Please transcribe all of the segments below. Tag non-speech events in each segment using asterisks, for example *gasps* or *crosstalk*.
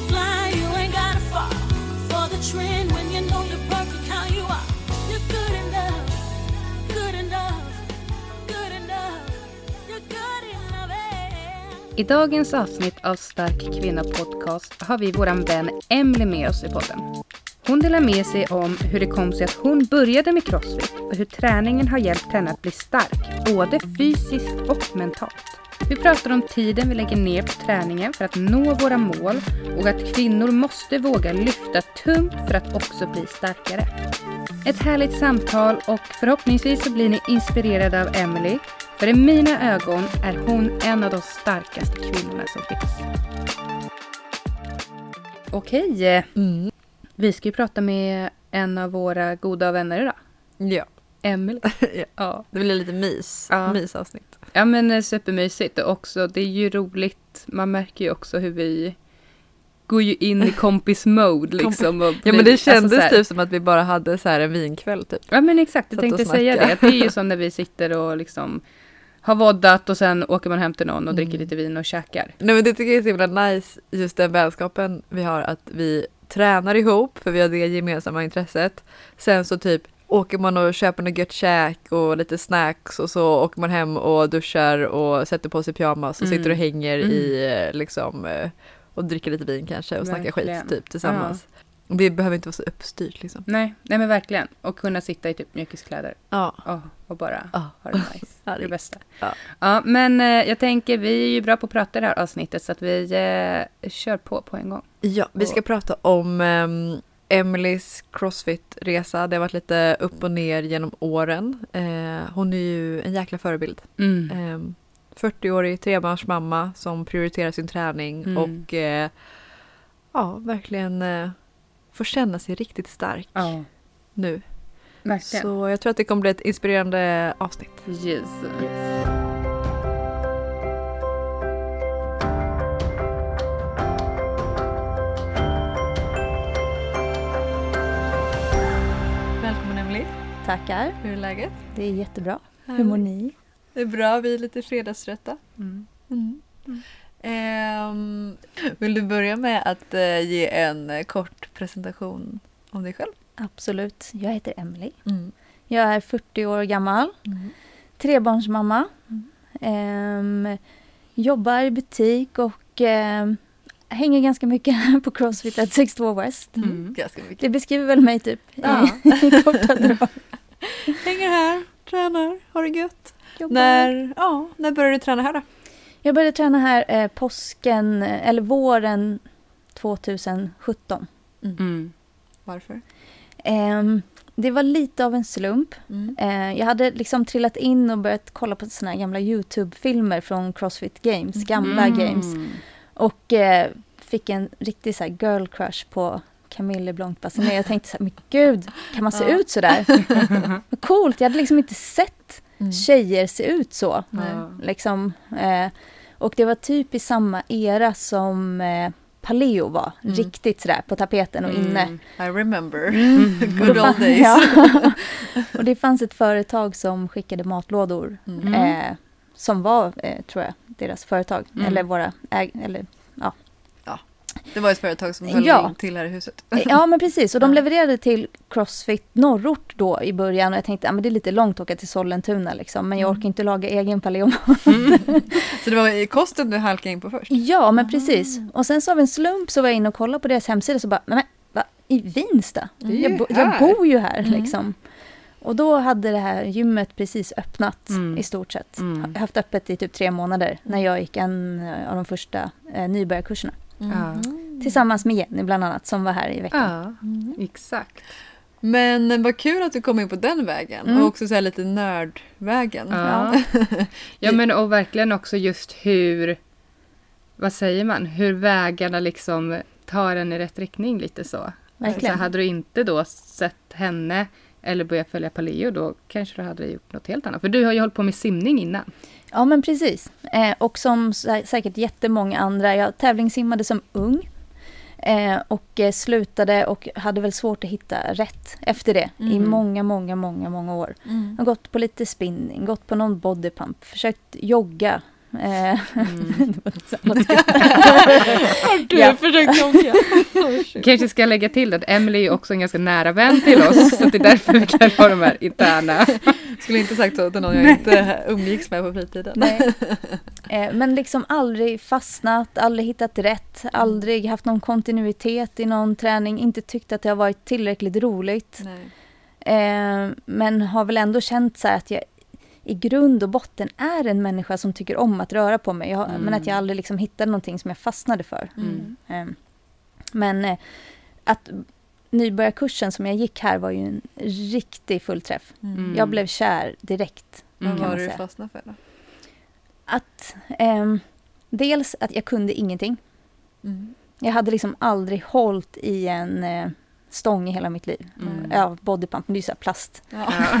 be blind, you ain't gotta fall for the trend when you know how you are. You're good enough, good enough, good enough, you're good enough. I dagens avsnitt av Stark Kvinna Podcast har vi våran vän Emily med oss i podden. Hon delar med sig om hur det kom sig att hon började med crossfit och hur träningen har hjälpt henne att bli stark, både fysiskt och mentalt. Vi pratar om tiden vi lägger ner på träningen för att nå våra mål och att kvinnor måste våga lyfta tungt för att också bli starkare. Ett härligt samtal och förhoppningsvis så blir ni inspirerade av Emily. För i mina ögon är hon en av de starkaste kvinnorna som finns. Okej, Mm. vi ska ju prata med en av våra goda vänner idag. Ja, Emily. *laughs* Ja. ja. det blir lite mys. Ja. Mysavsnitt. Ja, men eh, supermysigt och också det är ju roligt. Man märker ju också hur vi går ju in i kompis-mode *laughs* liksom. Och Ja blir- men det alltså, kändes så här- typ som att vi bara hade så här en vinkväll typ. Ja men exakt, jag tänkte säga det. Att det är ju som när vi *laughs* sitter och liksom har voddat och sen åker man hem till någon och dricker Mm. lite vin och käkar. Nej men det tycker jag är så himla nice, just den vänskapen vi har att vi tränar ihop för vi har det gemensamma intresset. Sen så typ åker man och köper något gött käk och lite snacks och så åker man hem och duschar och sätter på sig pyjamas och Mm. sitter och hänger Mm. i eh, liksom eh, och dricker lite vin kanske och snackar Verkligen. skit typ tillsammans. Vi behöver inte vara så uppstyrt liksom. Nej, nej men verkligen. Och kunna sitta i typ mjukiskläder Ja. oh, och bara Ja. ha det nice. Ja, det är det- det bästa. ja. Ja, men eh, jag tänker vi är ju bra på att prata i det här avsnittet så att vi eh, kör på på en gång. Ja, vi ska prata om um, Emelies Crossfit-resa. Det har varit lite upp och ner genom åren. Eh, hon är ju en jäkla förebild. Mm. Um, 40-årig trebarnsmamma som prioriterar sin träning Mm. och eh, ja, verkligen eh, får känna sig riktigt stark Ja, nu. verkligen. Så jag tror att det kommer bli ett inspirerande avsnitt. Yes. Välkommen Tackar. Hur är läget? Det är jättebra. Hur mår ni? Det är bra, vi är lite fredagströtta. Mm. Mm. Ehm, vill du börja med att eh, ge en eh, kort presentation om dig själv? Absolut. Jag heter Emily. Mm. Jag är 40 år gammal. Trebarnsmamma. Ehm, jobbar i butik och ehm, hänger ganska mycket *laughs* på Crossfit at 62 West. Mm. Ganska mycket. Det beskriver väl mig typ Ja. i *laughs* korta drag. *laughs* Hänger här, tränar, har det gött. Jobbar. När, ja, när började du träna här då? Jag började träna här eh, påsken, eh, eller våren 2017. Mm. Varför? Ehm, det var lite av en slump. Mm. Eh, jag hade liksom trillat in och börjat kolla på såna här gamla YouTube-filmer från Crossfit Games, gamla Mm. games. Och eh, fick en riktig så här girl crush på Camille LeBlanc Bassinet. Jag tänkte så här, men gud, kan man se Ja. ut så där? *laughs* Vad coolt, jag hade liksom inte sett Mm. tjejer se ut så. Nej. Liksom, eh, och det var typ i samma era som eh, Paleo var, Mm. riktigt sådär på tapeten och inne. Mm. I remember. Mm. *laughs* Good old fann- days. Ja. *laughs* och det fanns ett företag som skickade matlådor Mm. eh, som var, eh, tror jag, deras företag. Mm. Eller våra äg- eller Det var ett företag som höll Ja. till här i huset. Eh, Ja men precis, och de *laughs* levererade till Crossfit Norrort då i början och jag tänkte att men det är lite långt att åka till Sollentuna liksom, men jag Mm. orkar inte laga egen paleo. *laughs* Så det var i kosten du halkade in på först? Ja men precis. Och sen så av en slump så var jag inne och kollade på deras hemsida så bara, men, va, i Vinsta? Jag, bo, jag här." bor ju här Mm. liksom. Och då hade det här gymmet precis öppnat Mm. i stort sett. Mm. Ha- Haft öppet i typ tre månader när jag gick en av de första eh, nybörjarkurserna. Ja. Tillsammans med Jenny bland annat som var här i veckan. Ja, exakt. Men vad kul att du kom in på den vägen Mm. och också så här lite nördvägen. Ja. *laughs* ja, men och verkligen också just hur, vad säger man, hur vägarna liksom tar en i rätt riktning lite så. Verkligen. Så hade du inte då sett henne eller börjat följa Paleo då kanske du hade gjort något helt annat. För du har ju hållit på med simning innan. Ja, men precis. Eh, och som sä- säkert jättemånga andra, jag tävlingssimmade som ung. Eh, och eh, slutade och hade väl svårt att hitta rätt efter det i Mm. många, många, många, många år. Mm. Jag har gått på lite spinning, gått på någon bodypump, försökt jogga *laughs* Mm. Du Ja. försökt jonka. Kanske ska lägga till att Emily är också en ganska nära vän till oss. Så det är därför vi kan ha de här interna. *laughs* Skulle inte sagt så till någon jag inte umgicks med på fritiden. Nej. *laughs* Eh, men liksom aldrig fastnat, aldrig hittat rätt, aldrig haft någon kontinuitet i någon träning, inte tyckt att det har varit tillräckligt roligt. Nej. Eh, men har väl ändå känt så här att jag i grund och botten är en människa som tycker om att röra på mig. Jag, Mm. Men att jag aldrig liksom hittade någonting som jag fastnade för. Mm. Eh, men eh, att nybörjarkursen som jag gick här var ju en riktig fullträff. Mm. Jag blev kär direkt. Vad Mm. var man det du fastnade för då? Att ehm, dels att jag kunde ingenting. Mm. Jag hade liksom aldrig hållit i en eh, stång i hela mitt liv. Mm. Ja, bodypump, men det är ju så plast. Ja. *laughs*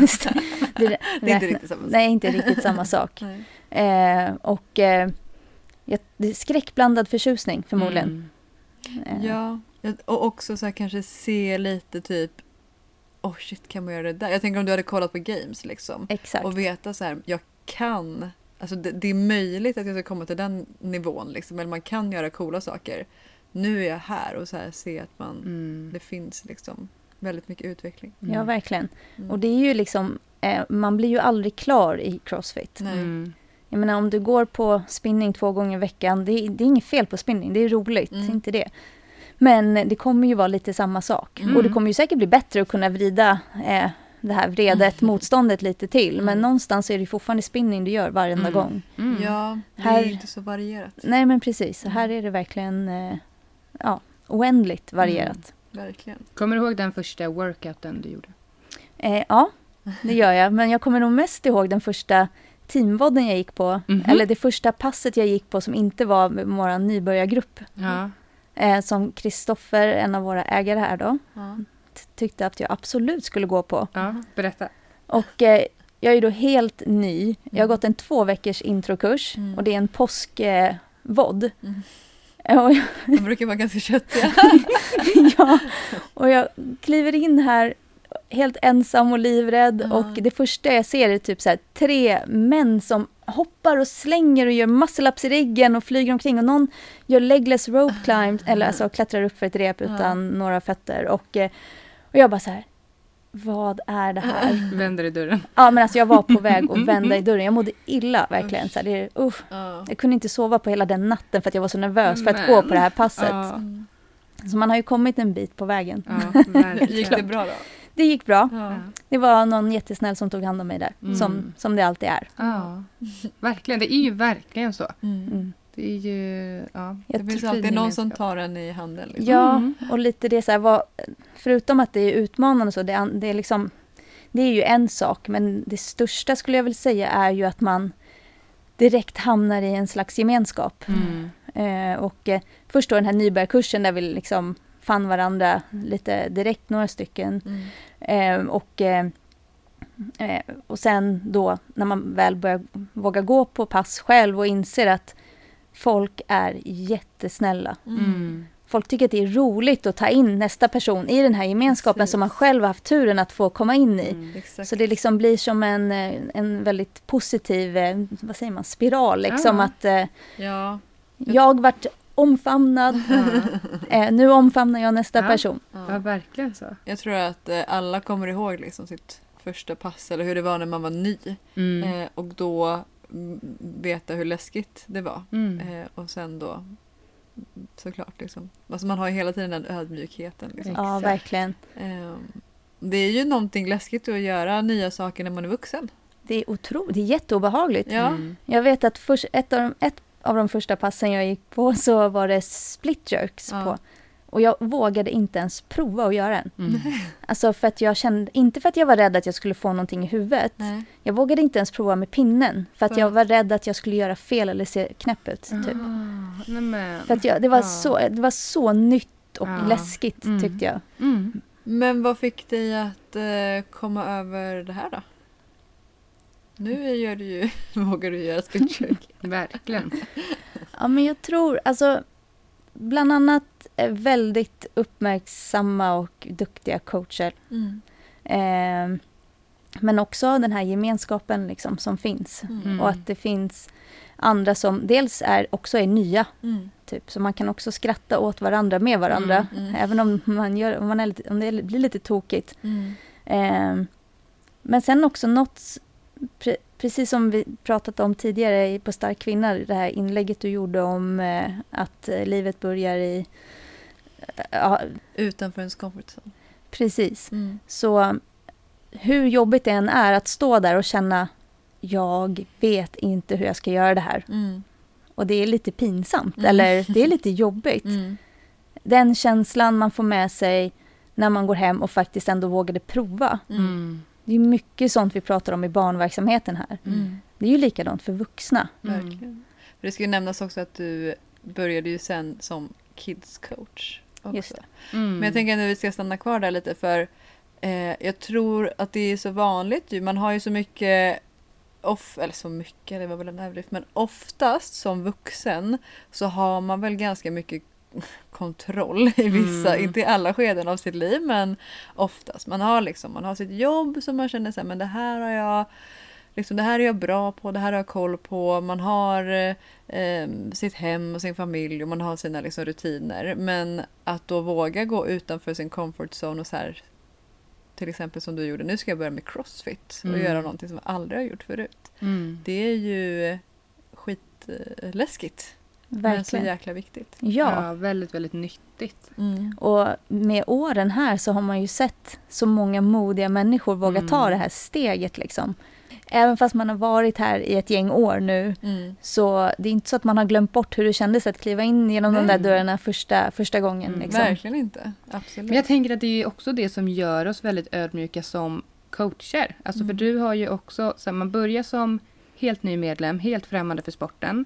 Det. Det, Det är *laughs* inte riktigt samma sak. Nej, inte riktigt samma sak. *laughs* Eh, och eh, är skräckblandad förtjusning förmodligen. Mm. Eh, Ja, och också så här kanske se lite typ Oh shit, kan man göra det där? Jag tänker om du hade kollat på games liksom. Exakt. Och veta så här, jag kan. Alltså det, det är möjligt att jag ska komma till den nivån liksom. Eller man kan göra coola saker. Nu är jag här och så här se att man, Mm. det finns liksom väldigt mycket utveckling. Ja, verkligen. Mm. Och det är ju liksom, eh, man blir ju aldrig klar i crossfit. Nej. Mm. Jag menar om du går på spinning två gånger i veckan, det är, det är inget fel på spinning, det är roligt, Mm. inte det. Men det kommer ju vara lite samma sak. Mm. Och det kommer ju säkert bli bättre att kunna vrida eh, det här vredet, motståndet lite till. Men Mm. någonstans är det ju fortfarande spinning du gör varenda Mm. gång. Mm. Ja, det Här- är inte så varierat. Nej men precis, så här är det verkligen eh, ja, oändligt varierat. Verkligen. Kommer du ihåg den första workouten du gjorde? Eh, ja, det gör jag. Men jag kommer nog mest ihåg den första teamvodden jag gick på. Mhm. Eller det första passet jag gick på som inte var med vår nybörjargrupp. Ja. Eh, som Kristoffer, en av våra ägare här då, Ja. tyckte att jag absolut skulle gå på. ja, berätta. Och eh, jag är då helt ny. Jag har Mm. gått en två veckors introkurs Mm. och det är en påskvodd. Eh. Mm. Och, jag- De brukar vara ganska köttiga. *laughs* ja, och jag kliver in här helt ensam och livrädd Ja. och det första jag ser är typ så här, tre män som hoppar och slänger och gör muscle-ups i ryggen och flyger omkring och någon gör legless rope climb eller alltså klättrar upp för ett rep utan några fötter och, eh, och jag bara så här vad är det här? *laughs* Vänder i dörren. Ja men alltså jag var på väg att *laughs* vända i dörren, jag mådde illa verkligen. Så det, usch. Ja. jag kunde inte sova på hela den natten för att jag var så nervös för att Men. gå på det här passet. Mm. Så man har ju kommit en bit på vägen. *laughs* Gick det bra då? Det gick bra. Det var någon jättesnäll som tog hand om mig där. Mm. Som, som det alltid är. Ja, verkligen. Det är ju verkligen så. Mm. Det är ju... Ja. Jag Det finns fin alltid någon som tar en i handen. Liksom. Ja, Mm. och lite det så här, vad, förutom att det är utmanande så, det, är- det är liksom, det är ju en sak, men det största skulle jag vilja säga är ju att man direkt hamnar i en slags gemenskap. Mm. Eh, och eh, först då den här nybörjarkursen där vi liksom fann varandra lite direkt, några stycken. Mm. Eh, och, eh, eh, och sen då när man väl börjar våga gå på pass själv och inser att folk är jättesnälla. Mm. Folk tycker att det är roligt att ta in nästa person i den här gemenskapen Precis. som man själv har haft turen att få komma in i. Mm. Så det liksom blir som en, eh, en väldigt positiv, eh, vad säger man, spiral liksom Ja. att eh, Ja. jag vart omfamnad, *laughs* eh, nu omfamnar jag nästa Ja. person. Ja, Ja. verkligen så. Jag tror att alla kommer ihåg liksom sitt första pass eller hur det var när man var ny. Mm. Och då mm, veta hur läskigt det var. Mm. Eh, och sen då såklart liksom. Alltså man har ju hela tiden den ödmjukheten. Liksom. Ja, verkligen. Eh, det är ju någonting läskigt att göra nya saker när man är vuxen. Det är otroligt, det är jätteobehagligt. Ja. Mm. Jag vet att först, ett, av de, ett av de första passen jag gick på så var det split jerks Ja. på. Och jag vågade inte ens prova att göra en. Mm. *laughs* Alltså för att jag kände, inte för att jag var rädd att jag skulle få någonting i huvudet. Nej. Jag vågade inte ens prova med pinnen. För att För- jag var rädd att jag skulle göra fel eller se knäpp ut. Typ. Ah, nej men. För att jag, det, var Ja. så, det var så nytt och Ja. läskigt Mm. tyckte jag. Mm. Men vad fick dig att eh, komma över det här då? Nu gör du ju, *laughs* vågar du göra split Verkligen. Ja men jag tror, alltså bland annat väldigt uppmärksamma och duktiga coacher. mm. Eh, men också den här gemenskapen liksom som finns. Mm. Och att det finns andra som dels är, också är nya. Mm. Typ. Så man kan också skratta åt varandra med varandra. Mm, mm. Även om, man gör, om, man är om det blir lite tokigt. Eh, men sen också något, precis som vi pratat om tidigare på Stark kvinna, det här inlägget du gjorde om eh, att eh, livet börjar i... eh, Ja, Utanför ens comfort zone. precis. Mm. Så hur jobbigt det än är att stå där och känna jag vet inte hur jag ska göra det här. Mm. Och det är lite pinsamt, Mm. eller det är lite jobbigt. *laughs* Mm. Den känslan man får med sig när man går hem och faktiskt ändå vågade prova. Mm. Det är mycket sånt vi pratar om i barnverksamheten här. Mm. Det är ju likadant för vuxna. Verkligen. För det ska ju nämnas också att du började ju sen som kids coach. Också. Just det. Mm. Men jag tänker att vi ska stanna kvar där lite för eh, jag tror att det är så vanligt ju. Man har ju så mycket off, eller så mycket, det var väl en överdrift, men oftast som vuxen så har man väl ganska mycket kontroll i vissa, Mm. inte i alla skeden av sitt liv men oftast. Man har liksom, man har sitt jobb som man känner här, men det här har jag Liksom, det här är jag bra på, det här har jag koll på. Man har eh, sitt hem och sin familj och man har sina liksom, rutiner. Men att då våga gå utanför sin comfort zone och så här till exempel som du gjorde, nu ska jag börja med crossfit och Mm. göra någonting som jag aldrig har gjort förut. Mm. Det är ju skitläskigt. Men så Verkligen. jäkla viktigt. Ja. Ja, väldigt, väldigt nyttigt. Och med åren här så har man ju sett så många modiga människor våga Mm. ta det här steget liksom. Även fast man har varit här i ett gäng år nu Mm. så det är inte så att man har glömt bort hur det kändes att kliva in genom de Nej. där dörrarna första, första gången. Mm, Liksom. Verkligen inte. Absolut. Men jag tänker att det är också det som gör oss väldigt ödmjuka som coacher. Alltså för Mm. du har ju också, så här, man börjar som helt ny medlem, helt främmande för sporten,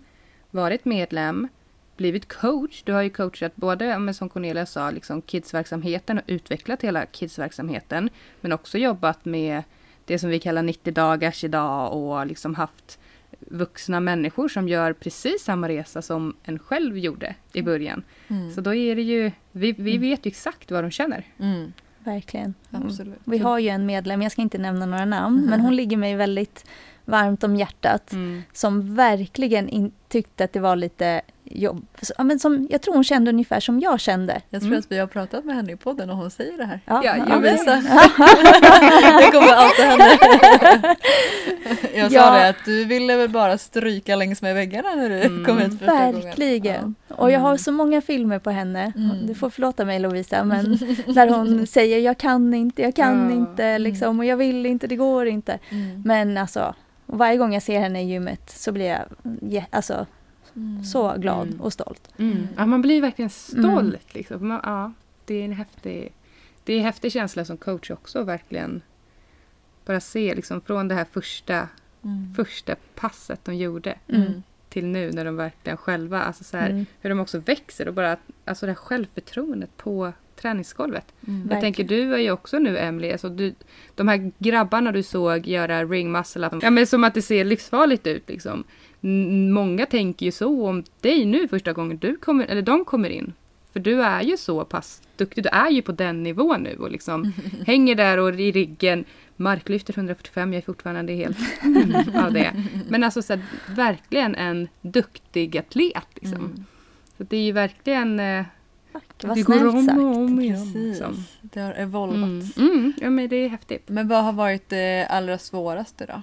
varit medlem, blivit coach. Du har ju coachat både, men som Cornelia sa, liksom kidsverksamheten och utvecklat hela kidsverksamheten. Men också jobbat med det som vi kallar 90 dagars idag och liksom haft vuxna människor som gör precis samma resa som en själv gjorde i början. Mm. Så då är det ju, vi, vi Mm. vet ju exakt vad de känner. Mm. Verkligen. Absolut. Vi har ju en medlem, jag ska inte nämna några namn, men hon ligger mig väldigt varmt om hjärtat. Mm. Som verkligen in, tyckte att det var lite jobb. Så, ja, men som, jag tror hon kände ungefär som jag kände. Jag tror Mm. att vi har pratat med henne i podden och hon säger det här. Ja, Ja, ja, jag vet. *laughs* Jag kommer alltid henne. *laughs* jag sa Ja. det att du ville väl bara stryka längs med väggarna när du Mm. kom hit första gången. Verkligen. Och jag har så många filmer på henne. Mm. Du får förlåta mig Lovisa, men *laughs* där hon säger jag kan inte, jag kan Ja. inte, liksom, och jag vill inte, det går inte. Mm. Men alltså, och varje gång jag ser henne i gymmet så blir jag alltså, Mm. så glad Mm. och stolt. Mm. Ja, man blir verkligen stolt. Mm. Liksom. Man, ja, det är en häftig, det är en häftig känsla som coach också, verkligen. Bara se liksom, från det här första, Mm. första passet de gjorde Mm. till nu när de verkligen själva, alltså så här, Mm. hur de också växer och bara, alltså det här självförtroendet på träningsgolvet. Mm. Jag Verkligen. tänker du är ju också nu Emily, alltså du, de här grabbarna du såg göra ring muscle up, ja men som att det ser livsfarligt ut liksom. Många tänker ju så om dig nu första gången du kommer, eller de kommer in. För du är ju så pass duktig, du är ju på den nivån nu och liksom *laughs* hänger där och i ryggen, marklyfter 145, jag är fortfarande helt *laughs* av det. Men alltså så här, verkligen en duktig atlet liksom. Mm. Så det är ju verkligen eh, vad det går om sagt. och om igen. Liksom. Det har evolvat. Mm. Mm. Ja men det är häftigt. Men vad har varit det allra svåraste då?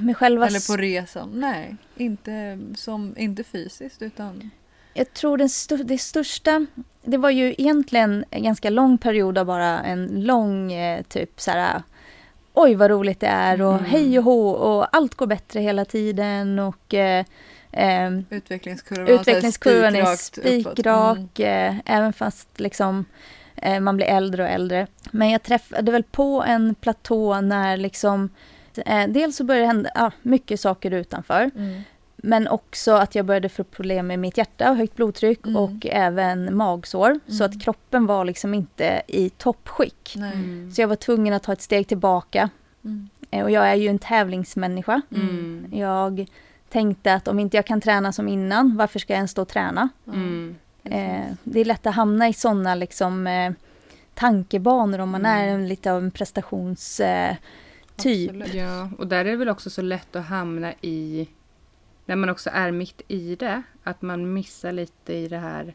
Med själva Eller på resan? Nej, inte, som, inte fysiskt utan... Jag tror den stu- det största, det var ju egentligen en ganska lång period av bara en lång eh, typ så här oj vad roligt det är och Mm. hej och hå och allt går bättre hela tiden och eh, Utvecklingskurvan, så utvecklingskurvan är spikrak Mm. eh, även fast liksom eh, man blir äldre och äldre. Men jag träffade väl på en platå när liksom eh, dels så började det hända ja, mycket saker utanför. Mm. Men också att jag började få problem med mitt hjärta och högt blodtryck Mm. och även magsår. Så Mm. att kroppen var liksom inte i toppskick. Nej. Mm. Så jag var tvungen att ta ett steg tillbaka. Mm. Eh, Och jag är ju en tävlingsmänniska. Mm. Jag tänkte att om inte jag kan träna som innan, varför ska jag ens stå och träna? Mm. Eh, det är lätt att hamna i sådana liksom, eh, tankebanor om man Mm. är en, lite av en prestations... Eh, typ. Ja, och där är det väl också så lätt att hamna i när man också är mitt i det, att man missar lite i det här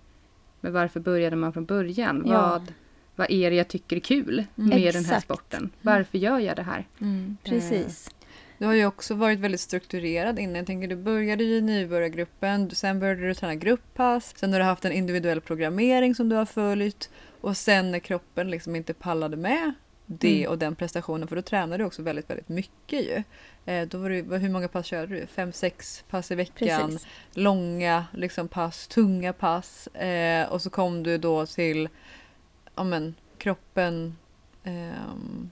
men varför började man från början? Ja. Vad, vad är det jag tycker är kul Mm. med den här Exakt. sporten? Varför gör jag det här? Mm. Precis. Du har ju också varit väldigt strukturerad innan. Jag tänker du började ju i nybörjargruppen, sen började du träna grupppass, sen har du haft en individuell programmering som du har följt och sen när kroppen liksom inte pallade med det Mm. och den prestationen, för då tränade du också väldigt, väldigt mycket ju. Eh, då var vad- hur många pass körde du? Fem, sex pass i veckan? Precis. långa liksom, pass, tunga pass. Eh, och så kom du då till ja, men, kroppen ehm,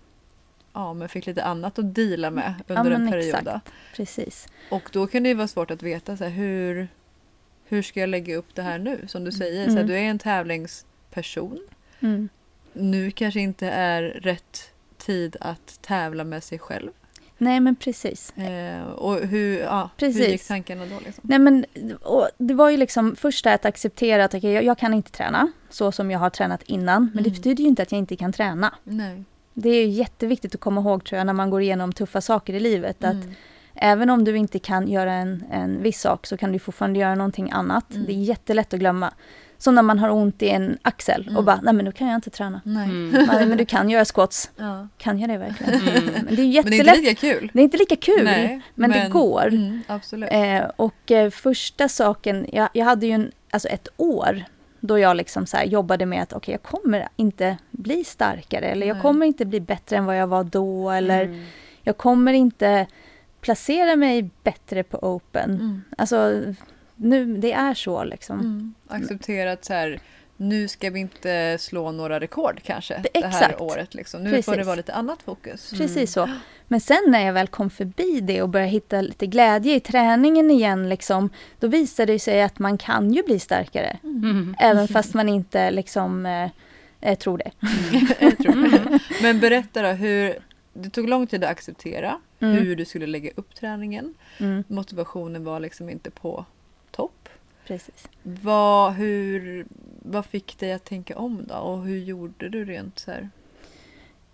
ja, men fick lite annat att deala med Ja, under en men period. exakt. Precis. Och då kan det ju vara svårt att veta så här, hur, hur ska jag lägga upp det här nu? Som du säger, så här, Mm. du är en tävlingsperson. Mm. Nu kanske inte är rätt tid att tävla med sig själv. Nej men precis. Eh, och hur, ja, hur Precis. gick tankarna då? Liksom? Nej men och det var ju liksom först att acceptera att okej, jag, jag kan inte träna så som jag har tränat innan. Men det Mm. betyder ju inte att jag inte kan träna. Nej. Det är ju jätteviktigt att komma ihåg tror jag när man går igenom tuffa saker i livet. Att Mm. även om du inte kan göra en, en viss sak så kan du fortfarande göra någonting annat. Mm. Det är jättelätt att glömma. Som när man har ont i en axel Mm. och bara, nej men då kan jag inte träna. Nej. Mm. Nej men du kan göra squats. Ja. Kan jag det verkligen? Mm. *laughs* Men det är ju Men det är jättelätt. inte lika kul. Det är inte lika kul. Nej, men det går. Mm, absolut. Eh, och eh, första saken, jag, jag hade ju en, alltså ett år då jag liksom så jobbade med att okej, jag kommer inte bli starkare eller jag kommer inte bli bättre än vad jag var då eller Mm. jag kommer inte placera mig bättre på open. Mm. Alltså, nu, det är så liksom. Mm. Acceptera att så här, nu ska vi inte slå några rekord kanske Det- det, här året. Liksom. Nu får det Precis. vara lite annat fokus. Precis så. Men sen när jag väl kom förbi det och började hitta lite glädje i träningen igen, liksom, då visade det sig att man kan ju bli starkare. Mm. Även fast man inte liksom, eh, eh, tror det. *laughs* Jag tror det. Men berätta då, hur, det tog lång tid att acceptera Mm. hur du skulle lägga upp träningen. Mm, Motivationen var liksom inte på. Precis. Vad, hur, vad fick dig att tänka om då? Och hur gjorde du rent så här?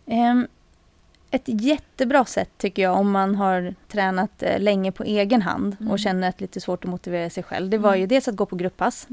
Ehm, ett jättebra sätt tycker jag om man har tränat eh, länge på egen hand Mm. och känner att det är lite svårt att motivera sig själv. Det var Mm. ju dels att gå på grupppass,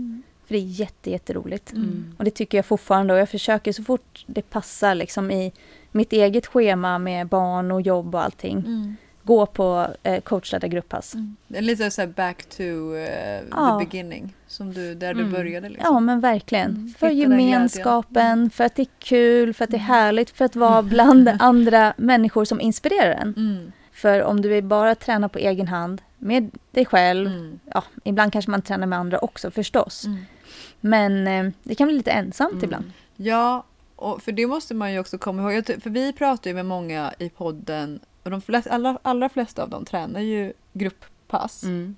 för det är jätte, jätteroligt. Mm. Och det tycker jag fortfarande och jag försöker så fort det passar liksom i mitt eget schema med barn och jobb och allting. Mm. Gå på eh, coachledda grupppass. Är lite så back to eh, Ja. the beginning. Som du, där Mm. du började. Liksom. Ja men verkligen. Mm. För Hitta gemenskapen, för att det är kul, för att det är Mm. härligt, för att vara bland *laughs* andra människor som inspirerar en. Mm. För om du bara tränar på egen hand med dig själv, Mm. ja, ibland kanske man tränar med andra också förstås. Mm. Men eh, det kan bli lite ensamt Mm. ibland. Ja, och för det måste man ju också komma ihåg. För vi pratar ju med många i podden och de flesta, alla, allra flesta av dem tränar ju grupppass. Mm.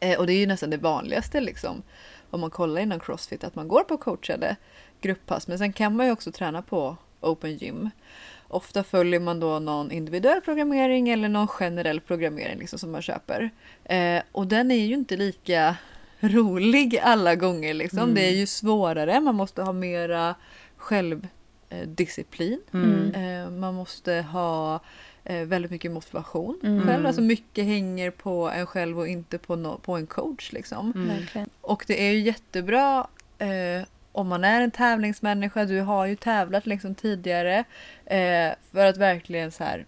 Eh, och det är ju nästan det vanligaste liksom. Om man kollar inom Crossfit att man går på coachade grupppass. Men sen kan man ju också träna på Open Gym. Ofta följer man då någon individuell programmering eller någon generell programmering liksom, som man köper. Eh, och den är ju inte lika rolig alla gånger. Liksom. Mm. Det är ju svårare, man måste ha mera självdisciplin. Mm. Eh, man måste ha väldigt mycket motivation Mm. själv. Alltså mycket hänger på en själv och inte på, no- på en coach. Liksom. Mm. Och det är ju jättebra eh, om man är en tävlingsmänniska. Du har ju tävlat liksom tidigare. Eh, för att verkligen så här,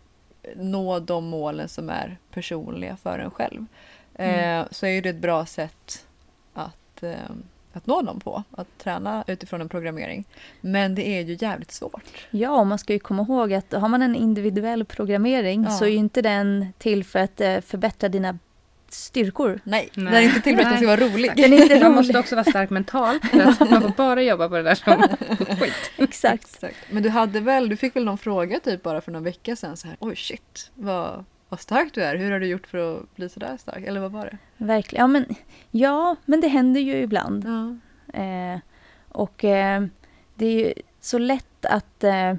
nå de målen som är personliga för en själv. Eh, Så är ju det ett bra sätt att, eh, att nå dem på. Att träna utifrån en programmering. Men det är ju jävligt svårt. Ja, och man ska ju komma ihåg att har man en individuell programmering Ja. så är ju inte den till för att eh, förbättra dina styrkor. Nej, Nej. det är inte till för att den ska vara rolig. Den är inte Man rolig. måste också vara stark mentalt. För att man får bara jobba på det där som skit. *laughs* Exakt. Exakt. Men du hade väl, du fick väl någon fråga typ bara för någon vecka sedan så här, oj shit, vad, vad stark du är, hur har du gjort för att bli sådär stark? Eller vad var det? Verkligen. Ja men, ja, men det händer ju ibland. Ja. Eh, och eh, det är ju så lätt att eh,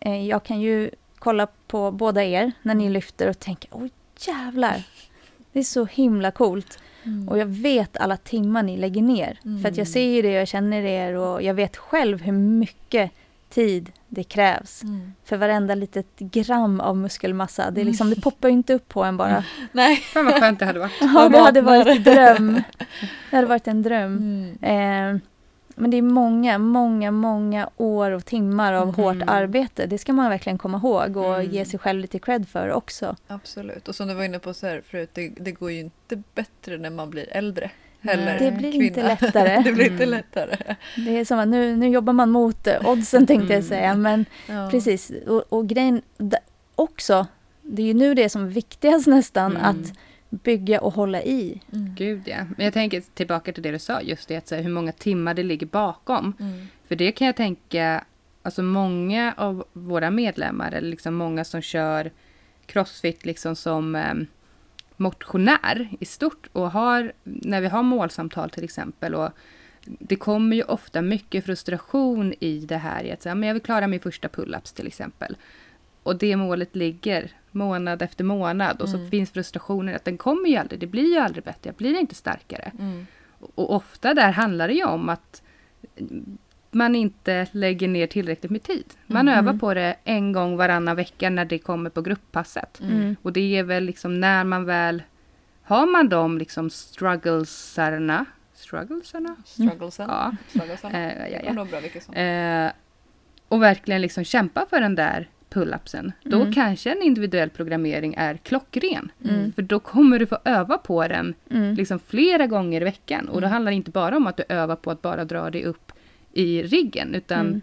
eh, jag kan ju kolla på båda er när ni lyfter och tänka oj jävlar. Det är så himla coolt. Och jag vet alla timmar ni lägger ner. För att jag Mm. ser ju det, jag känner er och jag vet själv hur mycket tid det krävs Mm. för varenda litet gram av muskelmassa. Det, är liksom, det poppar ju inte upp på en bara. *laughs* Nej. Fan vad skönt det hade varit. Ja, det hade varit en dröm. Det hade varit en dröm. Mm. Eh, men det är många, många, många år och timmar av Mhm. hårt arbete. Det ska man verkligen komma ihåg och Mm. ge sig själv lite cred för också. Absolut. Och som du var inne på så här förut, det, det går ju inte bättre när man blir äldre. Heller. Det blir inte kvinna. lättare. *laughs* det blir inte Mm. lättare. Det är som att nu, nu jobbar man mot eh, oddsen tänkte jag Mm. säga. Men Ja. precis, och, och grejen också, det är ju nu det som är viktigast nästan Mm. att bygga och hålla i. Mm. Gud ja. Men jag tänker tillbaka till det du sa, just det att så här, hur många timmar det ligger bakom. Mm. För det kan jag tänka, alltså många av våra medlemmar, eller liksom många som kör crossfit liksom som eh, motionär i stort och har, när vi har målsamtal till exempel och det kommer ju ofta mycket frustration i det här i att säga, men jag vill klara min första pull-ups till exempel. Och det målet ligger månad efter månad och så Mm. finns frustrationen att den kommer ju aldrig, det blir ju aldrig bättre, jag blir inte starkare. Mm. Och ofta där handlar det ju om att man inte lägger ner tillräckligt med tid. Man Mm. övar på det en gång varannan vecka när det kommer på grupppasset. Mm. Och det är väl liksom när man väl har man de liksom strugglesarna, strugglesarna? Strugglesen. Ja. Strugglesen. Eh, ja, ja. som. Eh, och verkligen liksom kämpa för den där pull-upsen. Då Mm. kanske en individuell programmering är klockren. Mm. För då kommer du få öva på den Mm. liksom flera gånger i veckan. Och då Mm. handlar det inte bara om att du övar på att bara dra dig upp i riggen, utan Mm.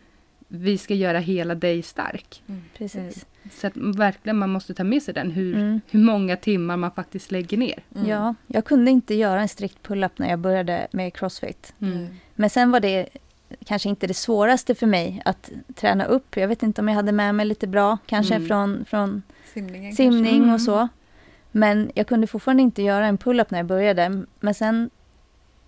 vi ska göra hela dig stark. Precis. Så att verkligen man måste ta med sig den, hur, Mm. hur många timmar man faktiskt lägger ner. Mm. Ja, jag kunde inte göra en strikt pull-up när jag började med crossfit. Mm. Men sen var det kanske inte det svåraste för mig att träna upp. Jag vet inte om jag hade med mig lite bra, kanske Mm. från, från Simningen simning Mm. och så. Men jag kunde fortfarande inte göra en pull-up när jag började. Men sen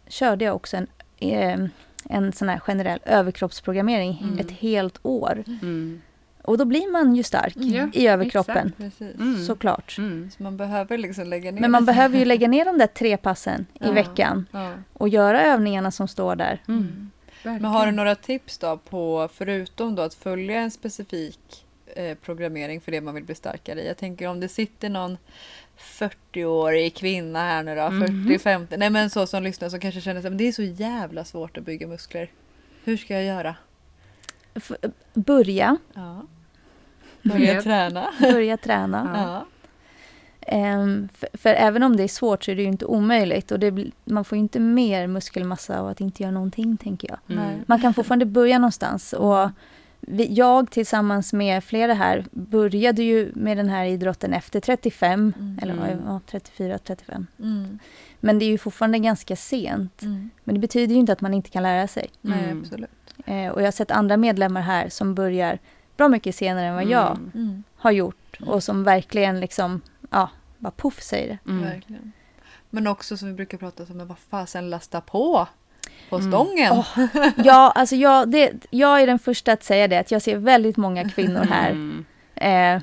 körde jag också en, eh, en sån här generell överkroppsprogrammering Mm. ett helt år. Mm. Och då blir man ju stark Mm. i överkroppen, exakt. Mm. såklart. Mm. Så man behöver liksom lägga ner Men man behöver ju lägga ner de där tre passen i Ja. veckan Ja. och göra övningarna som står där. Mm. Men har du några tips då på, förutom då att följa en specifik eh, programmering för det man vill bli starkare i? Jag tänker om det sitter någon 40-årig kvinna här nu då, Mhm. 40-50, nej men så som lyssnar som kanske känner sig, men det är så jävla svårt att bygga muskler. Hur ska jag göra? F- börja, Ja. Börja träna. börja träna. Ja. Ehm, för, för även om det är svårt så är det ju inte omöjligt och det, man får ju inte mer muskelmassa av att inte göra någonting, tänker jag. Mm. Man kan fortfarande börja någonstans och jag tillsammans med flera här började ju med den här idrotten efter 35, Mm. eller Mm. ja, 34, 35. Mm. Men det är ju fortfarande ganska sent. Mm. Men det betyder ju inte att man inte kan lära sig. Nej, Mm. absolut. Eh, och jag har sett andra medlemmar här som börjar bra mycket senare än vad jag Mm. Har gjort och som verkligen liksom, ja, bara poff säger det. Mm. Verkligen. Men också som vi brukar prata om, vad fasen lasta på på Mm. stången. Åh. Ja, alltså jag, det, jag är den första att säga det, att jag ser väldigt många kvinnor här. Mm. Eh,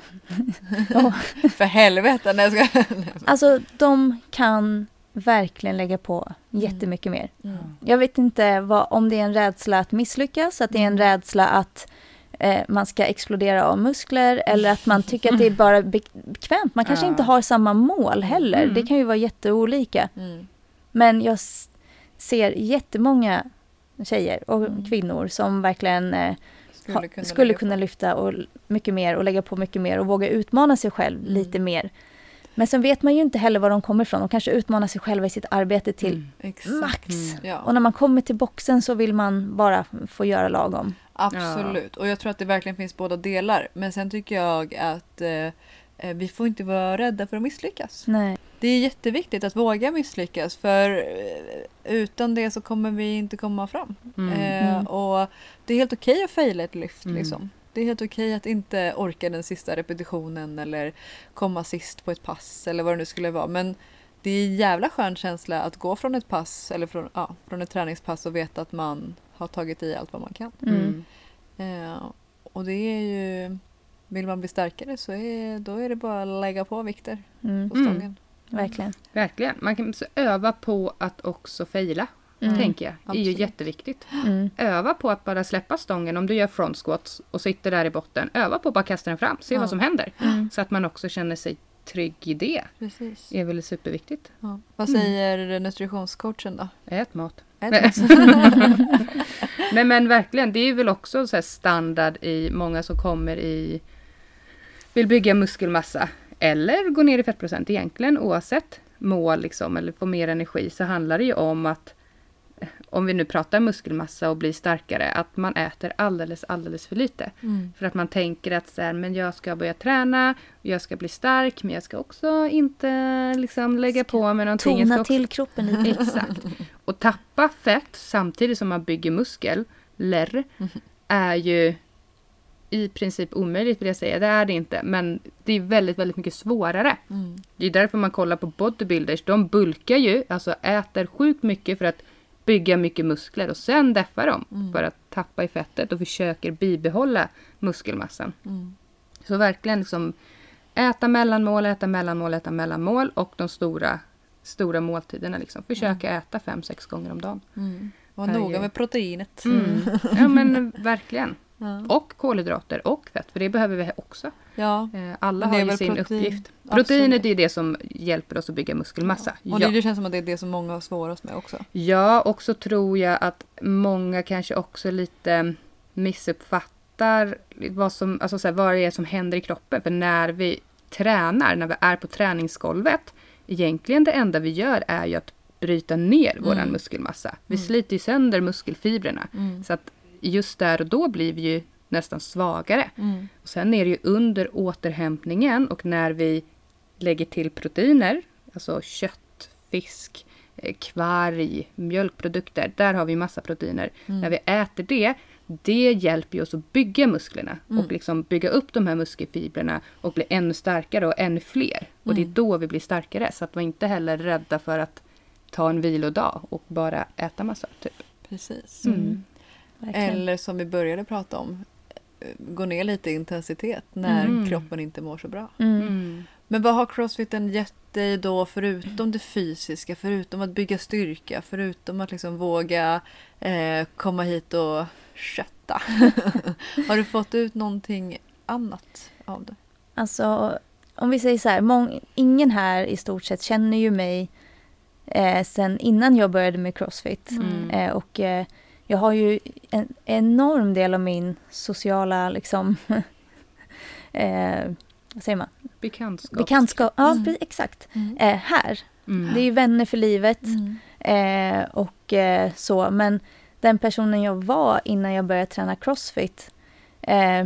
*laughs* För helvete. Nej, jag ska... alltså de kan verkligen lägga på jättemycket mer. Mm. Jag vet inte vad, om det är en rädsla att misslyckas, att det är en Mm. rädsla att eh, man ska explodera av muskler eller att man tycker att det är *laughs* bara be- bekvämt. Man kanske Ja. inte har samma mål heller. Mm. Det kan ju vara jätteolika. Mm. Men jag ser jättemånga tjejer och Mm. kvinnor som verkligen eh, Skulle kunna, skulle kunna lyfta och mycket mer och lägga på mycket mer och våga utmana sig själv Mm. lite mer. Men sen vet man ju inte heller var de kommer ifrån. De kanske utmanar sig själva i sitt arbete till Mm. Max. Mm. Ja, Och när man kommer till boxen så vill man bara få göra lagom. absolut. Och jag tror att det verkligen finns båda delar. Men sen tycker jag att eh, vi får inte vara rädda för att misslyckas. Nej. Det är jätteviktigt att våga misslyckas för eh, utan det så kommer vi inte komma fram. Mm. Eh, Mm. och det är helt okej att fejla ett lyft Mm. liksom. Det är helt okej att inte orka den sista repetitionen eller komma sist på ett pass eller vad det nu skulle vara. Men det är en jävla skön känsla att gå från ett pass eller från, ja, från ett träningspass och veta att man har tagit i allt vad man kan. Mm. Eh, och det är ju, vill man bli starkare så är, då är det bara att lägga på vikter Mm. på Mm. stången. Verkligen. Verkligen. Man kan så öva på att också fejla. Mm. tänker jag. är ju jätteviktigt. Mm. Öva på att bara släppa stången. Om du gör front squats och sitter där i botten. Öva på att bara kasta den fram. Se Ja. vad som händer. Mm. Så att man också känner sig trygg i det. Precis. är väl superviktigt. Ja. Vad säger nutritionscoachen då? Ät mat. *laughs* Nej men verkligen, det är väl också så här standard i många som kommer i vill bygga muskelmassa eller gå ner i fettprocent egentligen oavsett mål liksom eller få mer energi så handlar det ju om att eh, om vi nu pratar muskelmassa och blir starkare, att man äter alldeles, alldeles för lite. Mm. För att man tänker att så här, men jag ska börja träna, jag ska bli stark, men jag ska också inte liksom lägga på mig någonting. Ska Tona också till kroppen lite. Exakt. Och tappa fett samtidigt som man bygger muskel, ler, är ju i princip omöjligt vill jag säga. Det är det inte. Men det är väldigt, väldigt mycket svårare. Mm. Det är därför man kollar på bodybuilders. De bulkar ju, alltså äter sjukt mycket för att bygga mycket muskler och sen deffar de Mm. för att tappa i fettet och försöker bibehålla muskelmassan. Mm. Så verkligen liksom äta mellanmål, äta mellanmål, äta mellanmål och de stora, stora måltiderna. Liksom. Försöka äta fem, sex gånger om dagen. Mm. Var noga med proteinet. Mm. *laughs* Ja men verkligen. Ja. Och kolhydrater och fett, för det behöver vi också. ja. Eh, Alla har ju sin protein. uppgift. Absolut. Proteinet är det som hjälper oss att bygga muskelmassa. Och Ja. det, det känns som att det är det som många har svårast med också. ja, och så tror jag att många kanske också lite missuppfattar vad, som, alltså så här, vad det är som händer i kroppen. För när vi tränar, när vi är på träningsgolvet, egentligen det enda vi gör är ju att bryta ner Mm. muskelmassa. Vi Mm. sliter ju sönder muskelfibrerna. Mm. Så att just där och då blir vi ju nästan svagare. Mm. Och sen är det ju under återhämtningen och när vi lägger till proteiner, alltså kött, fisk, eh, kvarg, mjölkprodukter, där har vi massa proteiner. Mm. När vi äter det, det hjälper ju oss att bygga musklerna Mm. och liksom bygga upp de här muskelfibrerna och bli ännu starkare och ännu fler. Och det är Mm. då vi blir starkare. Så att var inte heller rädda för att ta en vilodag och bara äta massa. Typ. Precis. Mm. Verkligen. Eller som vi började prata om, eh, gå ner lite i intensitet när Mm. kroppen inte mår så bra. Mm. Men vad har crossfiten gett dig då förutom det fysiska, förutom att bygga styrka, förutom att liksom våga eh, komma hit och kötta? *laughs* har du fått ut någonting annat av det? Alltså, om vi säger så här, mång, ingen här i stort sett känner ju mig eh, sen innan jag började med Crossfit. Mm. Eh, och eh, jag har ju en enorm del av min sociala, liksom, *laughs* eh, vad säger man? Bekantskap. Bekantskap. Ja, Mm. exakt. Eh, här. Mm. Det är ju vänner för livet. Mm. Eh, och eh, så, men den personen jag var innan jag började träna crossfit eh,